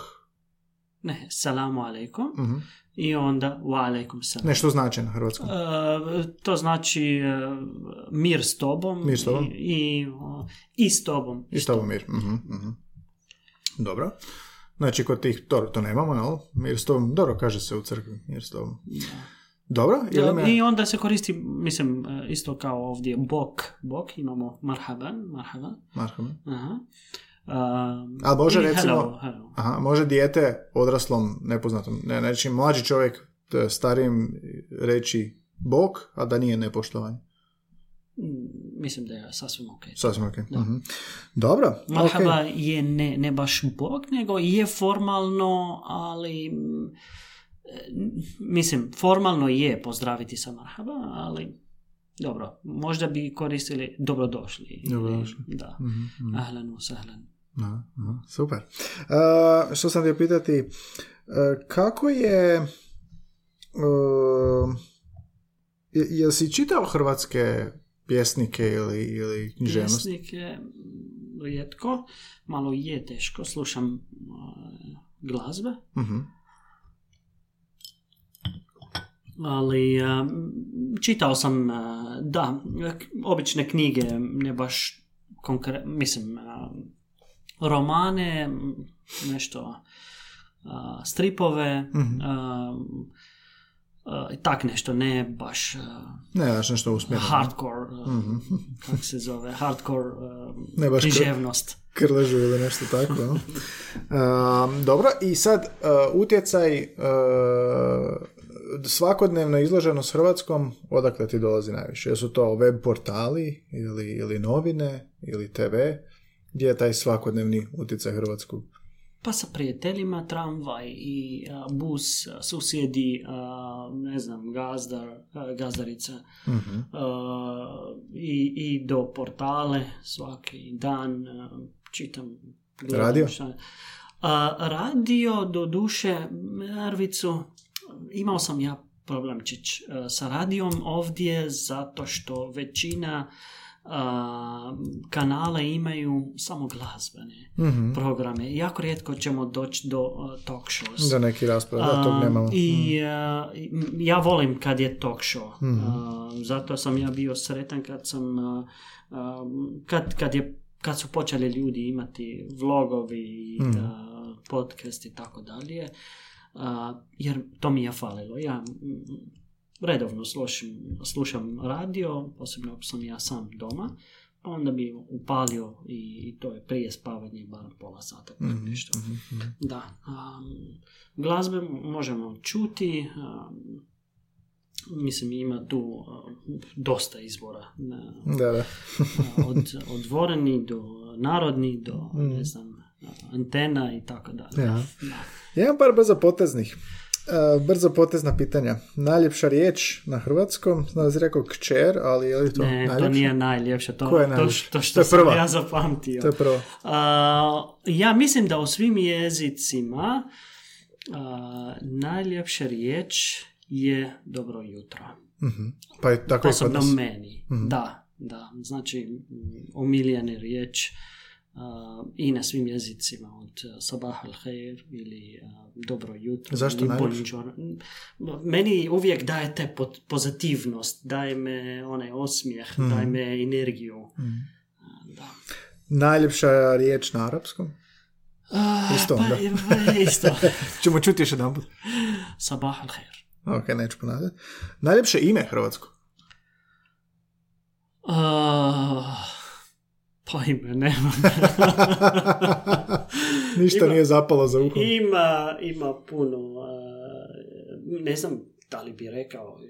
Ne, salamu alaikum Mhm. i onda wa alaikum salam. Ne, što znači na hrvatskom? E, to znači e, mir s tobom, Mir s tobom. i, i, i s tobom. I s tobom mir. Mhm, mhm. Dobro. Znači, kod tih, dobro, to nemamo, jel? Mir s tobom, dobro, kaže se u crkvi, mir s tobom. Dobro, ili me... I onda se koristi, mislim, e, isto kao ovdje bok, bok, imamo marhaban, marhaban. Marhaban. Aha. Um, Ali može recimo- hello, hello. Aha, može dijete odraslom, nepoznatom, ne, znači mlađi čovjek starijim reći Bog, a da nije nepoštovanje. Mislim da je sasvim ok. Sasvim ok. Mhm. Dobro, Marhaba ok. je ne, ne baš bog, nego je formalno, ali e, mislim, formalno je pozdraviti sa marhaba, ali dobro, možda bi koristili dobrodošli. Dobrodošli. Da. Mhm, mhm. Ahlan sahlan. Aha, aha, super. Uh, što sam htio pitati, uh, kako je... Uh, je- jel si čitao hrvatske pjesnike ili, ili književnost? Pjesnik je mm, rijetko, malo je teško, slušam uh, glazbe, Mhm. ali uh, čitao sam, uh, da, obične knjige, ne baš konkretno, mislim, uh, romane, nešto, uh, stripove, Mhm. Uh, uh, tak nešto, ne baš uh, Ne, znači nešto usmjereno. hardcore, uh, Mhm. kako se zove, hardcore uh, Ne baš kr- književnost. krležu ili nešto tako. jel? <laughs> Um, dobro, i sad uh, utjecaj uh, svakodnevno izloženost Hrvatskom, odakle ti dolazi najviše? Jesu to web portali ili, ili novine ili TV? Gdje je taj svakodnevni utjecaj Hrvatskog? Pa sa prijateljima, tramvaj i a, bus, susjedi, a, ne znam, gazdar, a, gazdarica Mhm. a, i, i do portale svaki dan čitam. gledam Radio? šta- radio, do duše, Arvicu, imao sam ja problemčić sa radijom ovdje zato što većina a, kanala imaju samo glazbene Mhm. programe. Jako rijetko ćemo doći do uh, talk shows. Da neki rasprav, da, tog nemamo. I uh, ja volim kad je talk show. Mhm. Uh, zato sam ja bio sretan kad sam uh, um, kad, kad, je, kad su počeli ljudi imati vlogovi i uh, podcast i tako dalje. Uh, jer to mi je falilo. Ja mm, redovno slušam, slušam radio, posebno ako sam ja sam doma, onda bi upalio i, i to je prije spavanja bar pola sata. Mhm, nešto. mhm, mhm. Da. um, glazbe možemo čuti. um, mislim, ima tu um, dosta izvora. na- Da, da. od, od do narodni do, Mm. ne znam, antena i tako dalje. Ja. Da. Ja imam par brzo poteznih. Uh, brzo potezna pitanja. Najljepša riječ na hrvatskom, znam da si rekao kćer, ali je li to ne, najljepša? to nije najljepše. To, je to, najljepše? to što To je sam prva. ja zapamtio. To je prvo. A, ja mislim da u svim jezicima a, najljepša riječ je dobro jutro. Mhm. Pa je tako i kod nas. meni. Mhm. Da, da. Znači, omiljena riječ i na svim jezicima od uh, sabah al khair ili a, dobro jutro. Zašto ili. Meni uvijek daje te pozitivnost, daje me onaj osmijeh, Mhm. daje me energiju. A, Da. Najljepša riječ na arapskom? A, Isto pa, onda. pa, isto. <laughs> Čuti još jedan put. sabah al khair. Ok, neću ponavljati. Najljepše ime hrvatsko? A, pa ime nema. Ništa Ima- nije zapalo za uho. Ima, ima puno, a, ne znam da li bi rekao,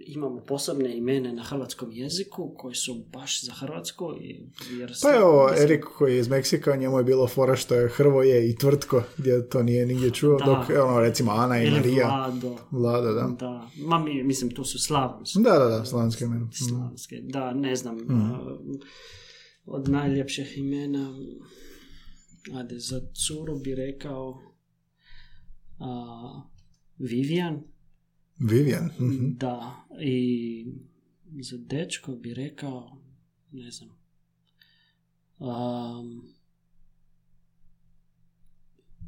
imamo posebne imene na hrvatskom jeziku koji su baš za Hrvatsku. I, jer Pa evo, Erik koji je iz Meksika, njemu je bilo fora što je Hrvoje i Tvrtko, gdje to nije nigdje čuo, Da. dok ono, recimo Ana i ili Marija. Vlado. Vlada, da. Da, ma mi, mislim, tu su slavonske. Da, da, da, slavonske imena. Slavonske, da, ne znam, Mm. a, od najljepših imena, ajde, za curu bi rekao a, Vivian, Vivian. mhm. Da, i za dečko bi rekao, ne znam, um,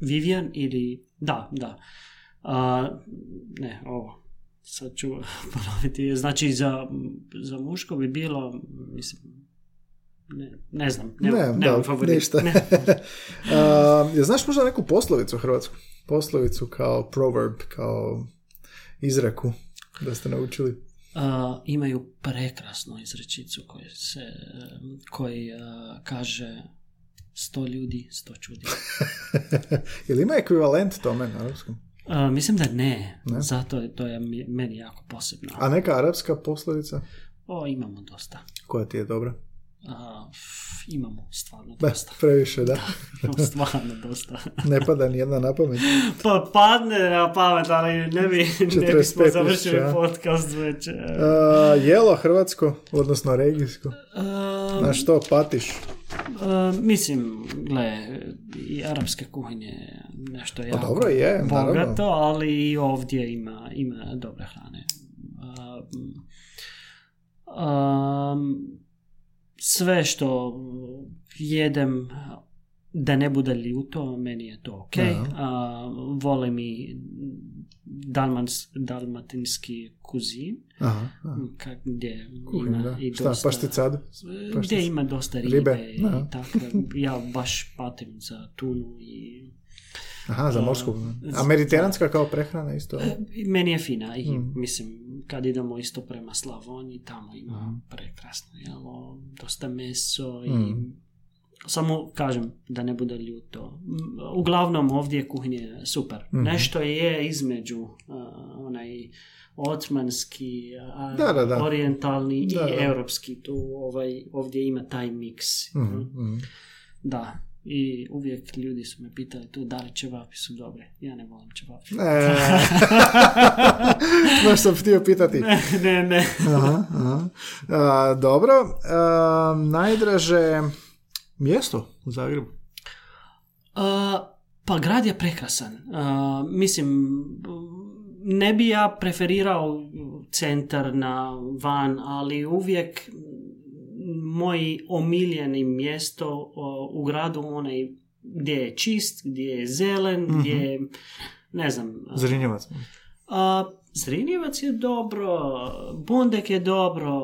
Vivian ili, da, da, A, ne, ovo, sad ću <laughs> ponoviti, znači za, za muško bi bilo, mislim, ne, ne znam, Ne, nemam, da, nemam favorit. ništa. Ne. Uh, <laughs> jel znaš možda neku poslovicu hrvatsku? Poslovicu kao proverb, kao izreku da ste naučili. Uh, imaju prekrasnu izrečicu koji se koji uh, kaže sto ljudi, sto čudi. <laughs> Jel ima ekvivalent tome na arapskom? Uh, mislim da ne, Ne? zato je to je meni jako posebno. A neka arapska poslovica? O, imamo dosta. Koja ti je dobra? Uh, f- imamo stvarno Da, dosta. previše, da. <laughs> Imamo stvarno dosta. Ne pada ni jedna na pamet. <laughs> pa padne na pamet, ali ne, bi, ne bismo 45 završili tisuća. podcast već. uh, Uh, jelo hrvatsko, odnosno regijsko. uh, Na što patiš? Uh, mislim, gle, i arapske kuhinje je nešto jako Pa dobro je, bogato, naravno. ali i ovdje ima, ima dobre hrane. Um, sve što jedem da ne bude ljuto, meni je to ok. A, volim i dalmans, dalmatinski kuzin, Aha, aha. kak, gdje Kuhinja, ima da. i Šta, dosta... pašticadu? Gdje ima dosta ribe, Ribe, i tako. Ja baš patim za tunu i Aha, za A, morsku. A mediteranska kao prehrana isto? meni je fina i Mm. mislim kad idemo isto prema Slavoniji tamo ima Mhm. prekrasno jelo, dosta meso i Mm. samo kažem da ne bude ljuto. Uglavnom ovdje kuhinje je super. Mhm. Nešto je između a, onaj otmanski, Da, da, da. orijentalni Da, i da. europski. Tu ovaj, ovdje ima taj miks. Mhm, mhm. Da. I uvijek ljudi su me pitali tu da li ćevapi su dobre. Ja ne volim ćevapi. E, <laughs> baš sam htio pitati. ne, ne, ne. Aha, aha. A, dobro, a, najdraže mjesto u Zagrebu? Uh, pa grad je prekrasan. Mislim, ne bi ja preferirao centar na van, ali uvijek moj omiljeni mjesto u gradu onaj gdje je čist, gdje je zelen, Mhm. gdje je, ne znam, Zrinjevac. A, Zrinjevac je dobro, Bundek je dobro,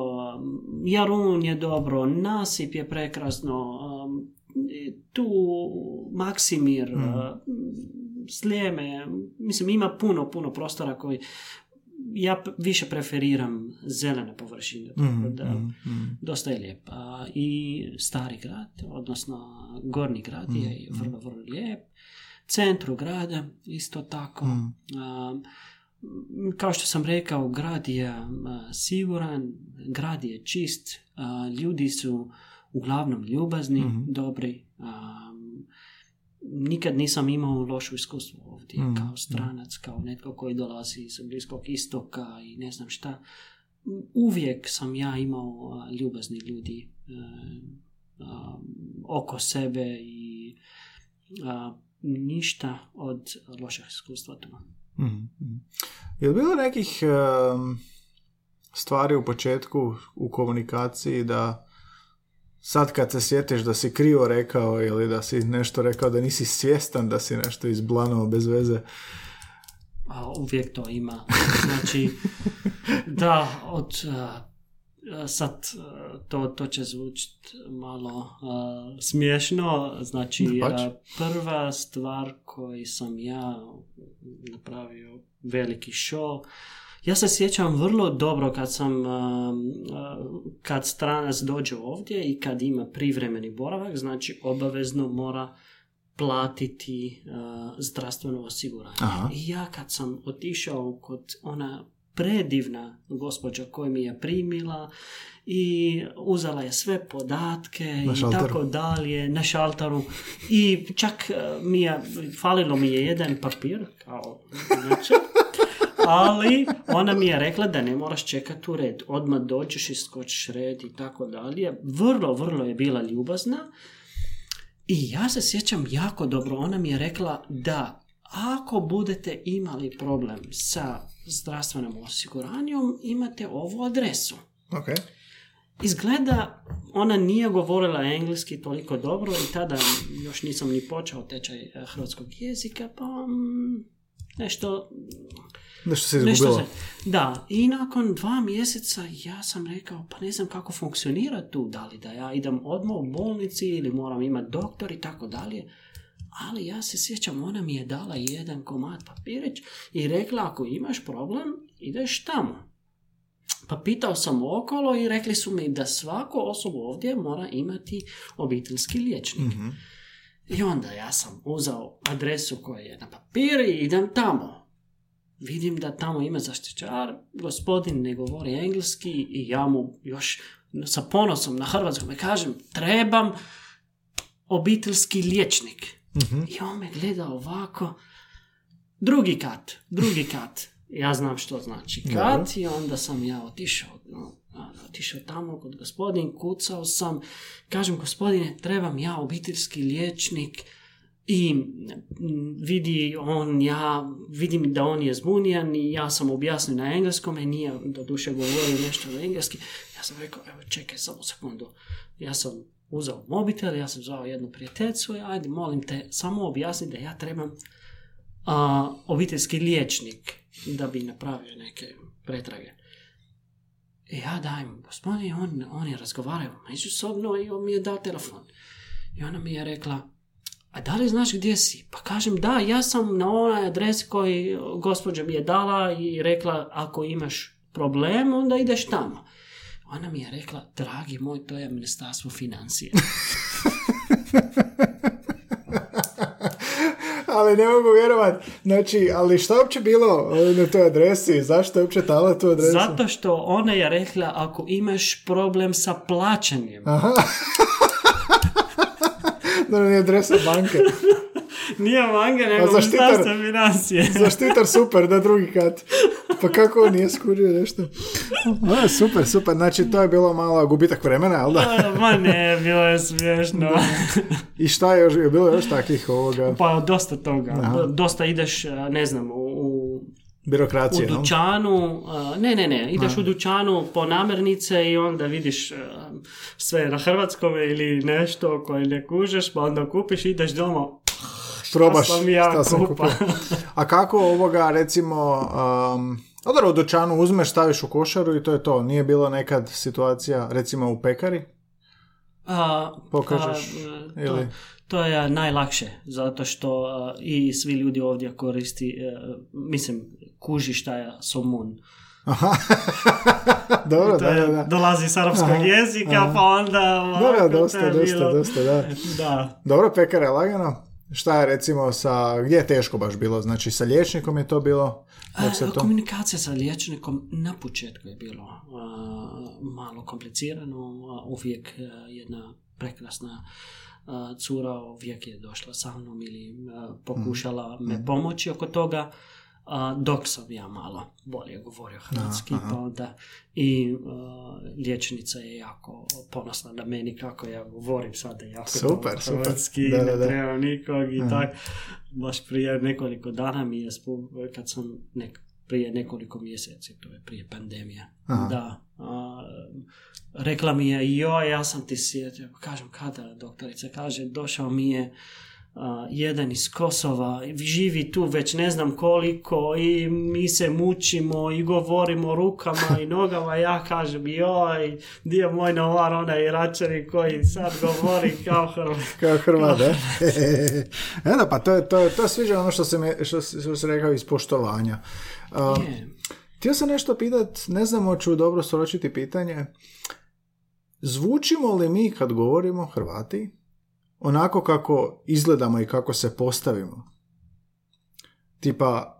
Jarun je dobro, Nasip je prekrasno, um, tu Maksimir, Mhm. uh, Sljeme, mislim ima puno, puno prostora koji ja više preferiram zelene površine, tako Mhm, da mhm, mhm. dosta je lijep. A, I stari grad, odnosno gornji grad je Mhm, vrlo, vrlo lijep. Centru grada isto tako. A, kao što sam rekao, grad je siguran, grad je čist, a, ljudi su uglavnom ljubazni, Mhm. dobri. a, nikad nisam imao lošu iskustvo ovdje Mhm, kao stranac, kao netko koji dolazi iz Bliskog istoka i ne znam šta. Uvijek sam ja imao ljubazni ljudi e, a, oko sebe i a, ništa od loših iskustva tu. Mhm, mhm. Je li bilo nekih stvari u početku u komunikaciji da sad kad se sjetiš da si krivo rekao ili da si nešto rekao da nisi svjestan da si nešto izblanuo bez veze? A uvijek to ima. Znači, <laughs> da, od, sad to, to će zvučiti malo a, smiješno. Znači, prva stvar koju sam ja napravio veliki show, ja se sjećam vrlo dobro kad sam, a, a, kad stranac dođe ovdje i kad ima privremeni boravak, znači obavezno mora platiti a, zdravstveno osiguranje. Aha. I ja kad sam otišao kod ona predivna gospođa koja mi je primila i uzela je sve podatke i tako dalje na šaltaru i čak eh, mi je, falilo mi je jedan papir kao inače ali ona mi je rekla da ne moraš čekati u red odmah dođeš i skočiš red i tako dalje vrlo, vrlo je bila ljubazna i ja se sjećam jako dobro, ona mi je rekla da ako budete imali problem sa zdravstvenim osiguranjem, imate ovu adresu. Ok. Izgleda, ona nije govorila engleski toliko dobro i tada još nisam ni počeo tečaj eh, hrvatskog jezika, pa mm, nešto Nešto se Nešto izgubilo. se, da, i nakon dva mjeseca ja sam rekao, pa ne znam kako funkcionira tu, da li da ja idem odmah u bolnici ili moram imati doktor i tako dalje. Ali ja se sjećam, ona mi je dala jedan komad papirić i rekla, ako imaš problem, ideš tamo. Pa pitao sam okolo i rekli su mi da svako osobu ovdje mora imati obiteljski liječnik. Mhm. I onda ja sam uzao adresu koja je na papiri i idem tamo. Vidim da tamo ima zaštićar, gospodin ne govori engleski i ja mu još sa ponosom na hrvatskom kažem trebam obiteljski liječnik. Mhm. I on me gleda ovako, drugi kat, drugi kat. Ja znam što znači kat i onda sam ja otišao, no, otišao tamo kod gospodin, kucao sam, kažem gospodine, trebam ja obiteljski liječnik i vidi on, ja vidim da on je zbunjan i ja sam objasnio na engleskom i nije do duše govorio nešto na engleski. Ja sam rekao, evo čekaj samo sekundu. Ja sam uzeo mobitel, ja sam zvao jednu prijateljicu i ajde molim te samo objasni da ja trebam a, obiteljski liječnik da bi napravio neke pretrage. I ja dajem, gospodin, on, on je razgovarao međusobno i on mi je dao telefon. I ona mi je rekla, a da li znaš gdje si? Pa kažem, da, ja sam na onaj adresi koji gospođa mi je dala i rekla, ako imaš problem, onda ideš tamo. Ona mi je rekla, dragi moj, to je ministarstvo financije. <laughs> ali ne mogu vjerovat. Znači, ali šta je uopće bilo e, na toj adresi? Zašto je uopće dala tu adresu? Zato što ona je rekla, ako imaš problem sa plaćanjem, Aha. No, nije adresa banke. <laughs> nije manga, nego A zaštitar- financije. Zaštitar super, da drugi kat. Pa kako on nije skurio nešto? A, super, super. Znači, to je bilo malo gubitak vremena, jel da? Ma ne, bilo je smiješno. I šta je još, je bilo još takvih ovoga Pa dosta toga. Aha. Dosta ideš, ne znam, u, u u birokracije, jel? dućanu, a, ne, ne, ne, ideš u dućanu po namirnice i onda vidiš a, sve na hrvatskom ili nešto koje ne kužeš, pa onda kupiš i ideš doma. Probaš sam ja šta sam kupa. kupio. A kako ovoga, recimo, um, odar u dućanu uzmeš, staviš u košaru i to je to. Nije bilo nekad situacija, recimo u pekari? A, Pokažeš a, to, ili- to je najlakše, zato što a, i svi ljudi ovdje koristi, e, mislim, kuži šta je somun. Aha. <laughs> Dobro, to da, je, da, da. dolazi s arapskog Aha, jezika, aha. pa onda to dosta, dosta, dosta, da. <laughs> Da. Dobro, pekare, lagano. Šta je recimo sa, gdje je teško baš bilo? Znači sa liječnikom je to bilo? Dok se to... Komunikacija sa liječnikom na početku je bilo a, malo komplicirano, uvijek a, jedna prekrasna a, cura uvijek je došla sa mnom ili a, pokušala me pomoći oko toga, dok sam ja malo bolje govorio hrvatski, Aha, aha. pa onda i a, liječnica je jako ponosna na meni kako ja govorim sada jako Super, hrvatski, Da, da, ne da. treba nikog i Aha. tak baš prije nekoliko dana mi je spu- kad sam nek, prije nekoliko mjeseci, to je prije pandemije, Aha. da, a, rekla mi je, joj, ja sam ti sjetio, kažem, kada, doktorica, kaže, došao mi je jedan iz Kosova, živi tu već ne znam koliko i mi se mučimo i govorimo rukama i nogama, ja kažem, joj, dio moj novar, onaj Iračani koji sad govori kao Hrvat. <laughs> Kao Hrvat, da? <laughs> e pa to je, to to sviđa ono što se, me, što, se- što se rekao iz poštovanja. Um. Htio sam nešto pitat, ne znam hoću dobro sročiti pitanje. Zvučimo li mi kad govorimo Hrvati onako kako izgledamo i kako se postavimo? Tipa,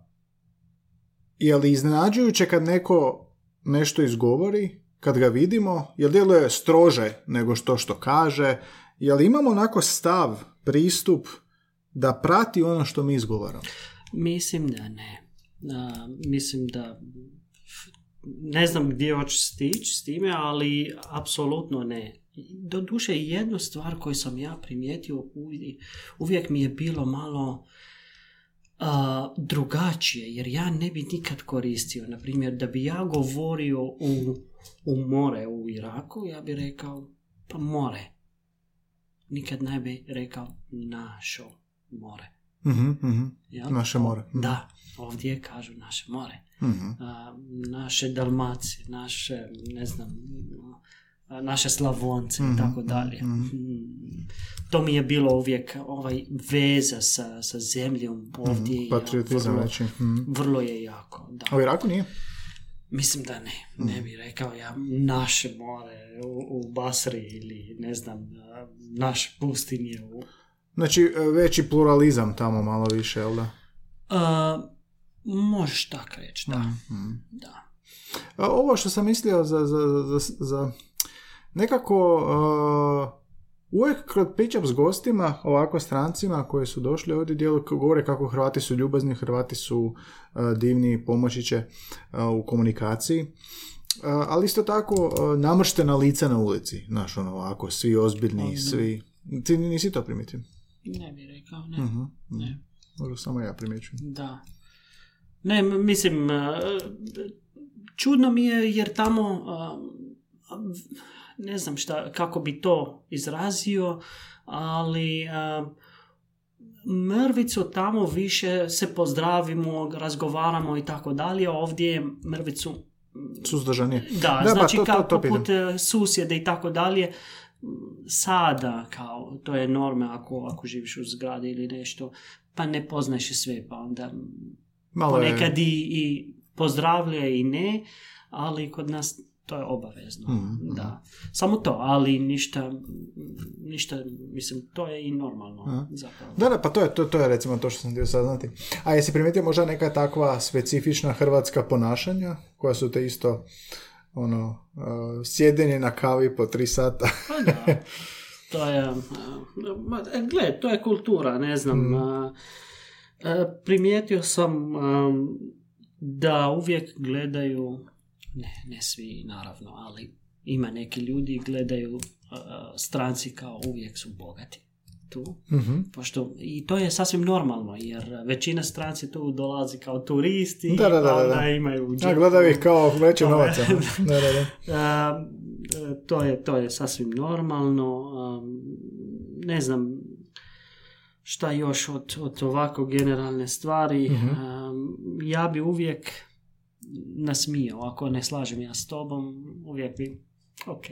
je li iznenađujuće kad neko nešto izgovori, kad ga vidimo, jel djeluje strože nego što što kaže, jel imamo onako stav, pristup da prati ono što mi izgovaramo? Mislim da ne. A, mislim da ne znam gdje hoću stići s time, ali apsolutno ne. Doduše, jednu stvar koju sam ja primijetio, uvi- uvijek mi je bilo malo a, drugačije, jer ja ne bi nikad koristio, na primjer, da bi ja govorio u, u more u Iraku, ja bi rekao, pa more. Nikad ne bi rekao našo more. Mhm, mhm, Jel? Naše more. Mhm. Da, ovdje kažu naše more. mhm. A, naše Dalmacije, naše, ne znam, naše Slavonce Mhm, i tako dalje. mhm. Mm, To mi je bilo uvijek ovaj veza sa, sa zemljom ovdje. je Mhm, Patriotizam vrlo, veći. Mhm. vrlo je jako, da. A u Iraku nije? Mislim da ne, Mhm. ne bih rekao ja naše more u, u Basri ili ne znam, naše pustinje u, Znači, e, veći pluralizam tamo malo više, jel da? A, možeš tak reći, da. Mhm. da. Ovo što sam mislio za, za, za, za nekako uh, uvijek kod pričam s gostima, ovako strancima koji su došli ovdje dijelu govore kako Hrvati su ljubazni, Hrvati su uh, divni, pomoći će uh, u komunikaciji. Uh, ali isto tako uh, namrštena lica na ulici, znaš, ono ovako, svi ozbiljni, Ozbiljni. svi... Ti nisi to primijetio? Ne bih rekao, ne. Mhm, ne. Možda samo ja primjećujem. Da. Ne, mislim, čudno mi je jer tamo, ne znam šta, kako bi to izrazio, ali mrvicu tamo više se pozdravimo, razgovaramo i tako dalje, ovdje je mrvicu Suzdržanije. Da, Da, pa znači to- to- kao to pitam. poput e, susjede i tako dalje, sada kao, to je norma ako, ako živiš u zgradi ili nešto, pa ne poznaješ sve, pa onda Malo je- ponekad i, i pozdravlja i ne, ali kod nas to je obavezno. Mhm, Da. Samo to, ali ništa, ništa, mislim, to je i normalno Aha. zapravo. Da, da, pa to je, to, to je recimo to što sam htio saznati. A jesi primijetio možda neka takva specifična hrvatska ponašanja koja su te isto ono, uh, sjedenje na kavi po tri sata. Pa da, <laughs> to je, a, ma, e, gle, to je kultura, ne znam, Mm. a, primijetio sam da uvijek gledaju, ne, ne svi naravno, ali ima neki ljudi gledaju a, stranci kao uvijek su bogati tu. Mhm. Pošto, I to je sasvim normalno, jer većina stranci tu dolazi kao turisti, Da, da, da, pa da, da. imaju Ja gledaju ih kao veće To je- novaca. <laughs> Da, da, da. <laughs> e, to, je, to je sasvim normalno. a, ne znam šta još od, od ovako generalne stvari. Mhm. A, ja bi uvijek nasmijao. Ako ne slažem ja s tobom, uvijek bi, ok.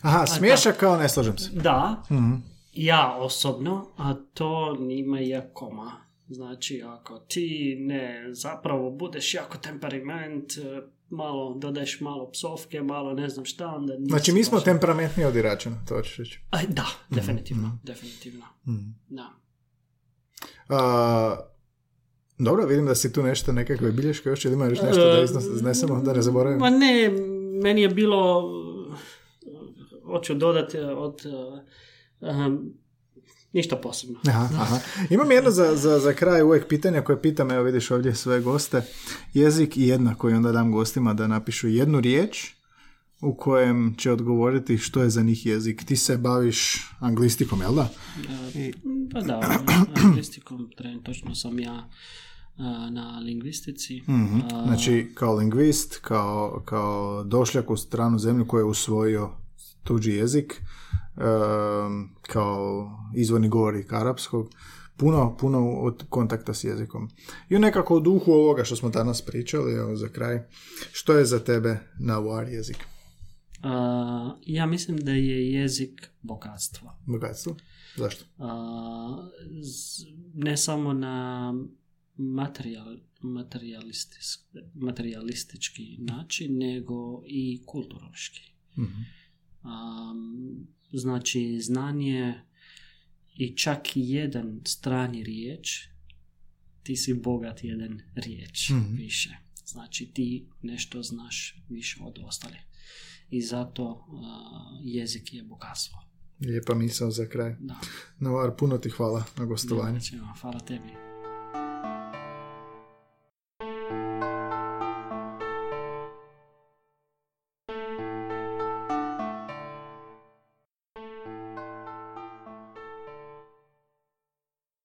Aha, smiješak kao ne slažem se. Da, Mhm. ja osobno, a to nima je koma. Znači, ako ti ne zapravo budeš jako temperament, e, malo dodaješ malo psovke, malo ne znam šta, onda Znači, mi smo temperamentni od Iračana, to ćeš reći. Da, Mhm, definitivno, definitivno. Da. A, dobro, vidim da si tu nešto, nekakve bilješke još, ili ima još nešto da iznos- iznesemo, da ne zaboravimo. Ma ne, meni je bilo, hoću dodati od, uh, um, ništa posebno. Aha, <laughs> aha. Imam jedno za, za, za kraj uvijek pitanja koje pitam, evo vidiš ovdje sve goste, jezik i jedna koju onda dam gostima da napišu jednu riječ u kojem će odgovoriti što je za njih jezik. Ti se baviš anglistikom, jel da? Pa da, <clears throat> lingvistikom, točno sam ja na lingvistici. Mhm. Uh, Znači, kao lingvist, kao, kao došljak u stranu zemlju koji je usvojio tuđi jezik, kao izvorni govornik arapskog, puno, puno od kontakta s jezikom. I nekako u duhu ovoga što smo danas pričali, evo za kraj, što je za tebe nauar jezik? uh, ja mislim da je jezik bogatstvo. Bogatstvo? Zašto? Z- ne samo na materijal, materialistički način, nego i kulturološki. Mhm. Am, znači, znanje i čak i jedan strani riječ, ti si bogat jedan riječ Mhm. više. Znači, ti nešto znaš više od ostalih. I zato a, jezik je bogatstvo. Lijepa misao za kraj. Da. Nauar, puno ti hvala na gostovanju. Hvala tebi.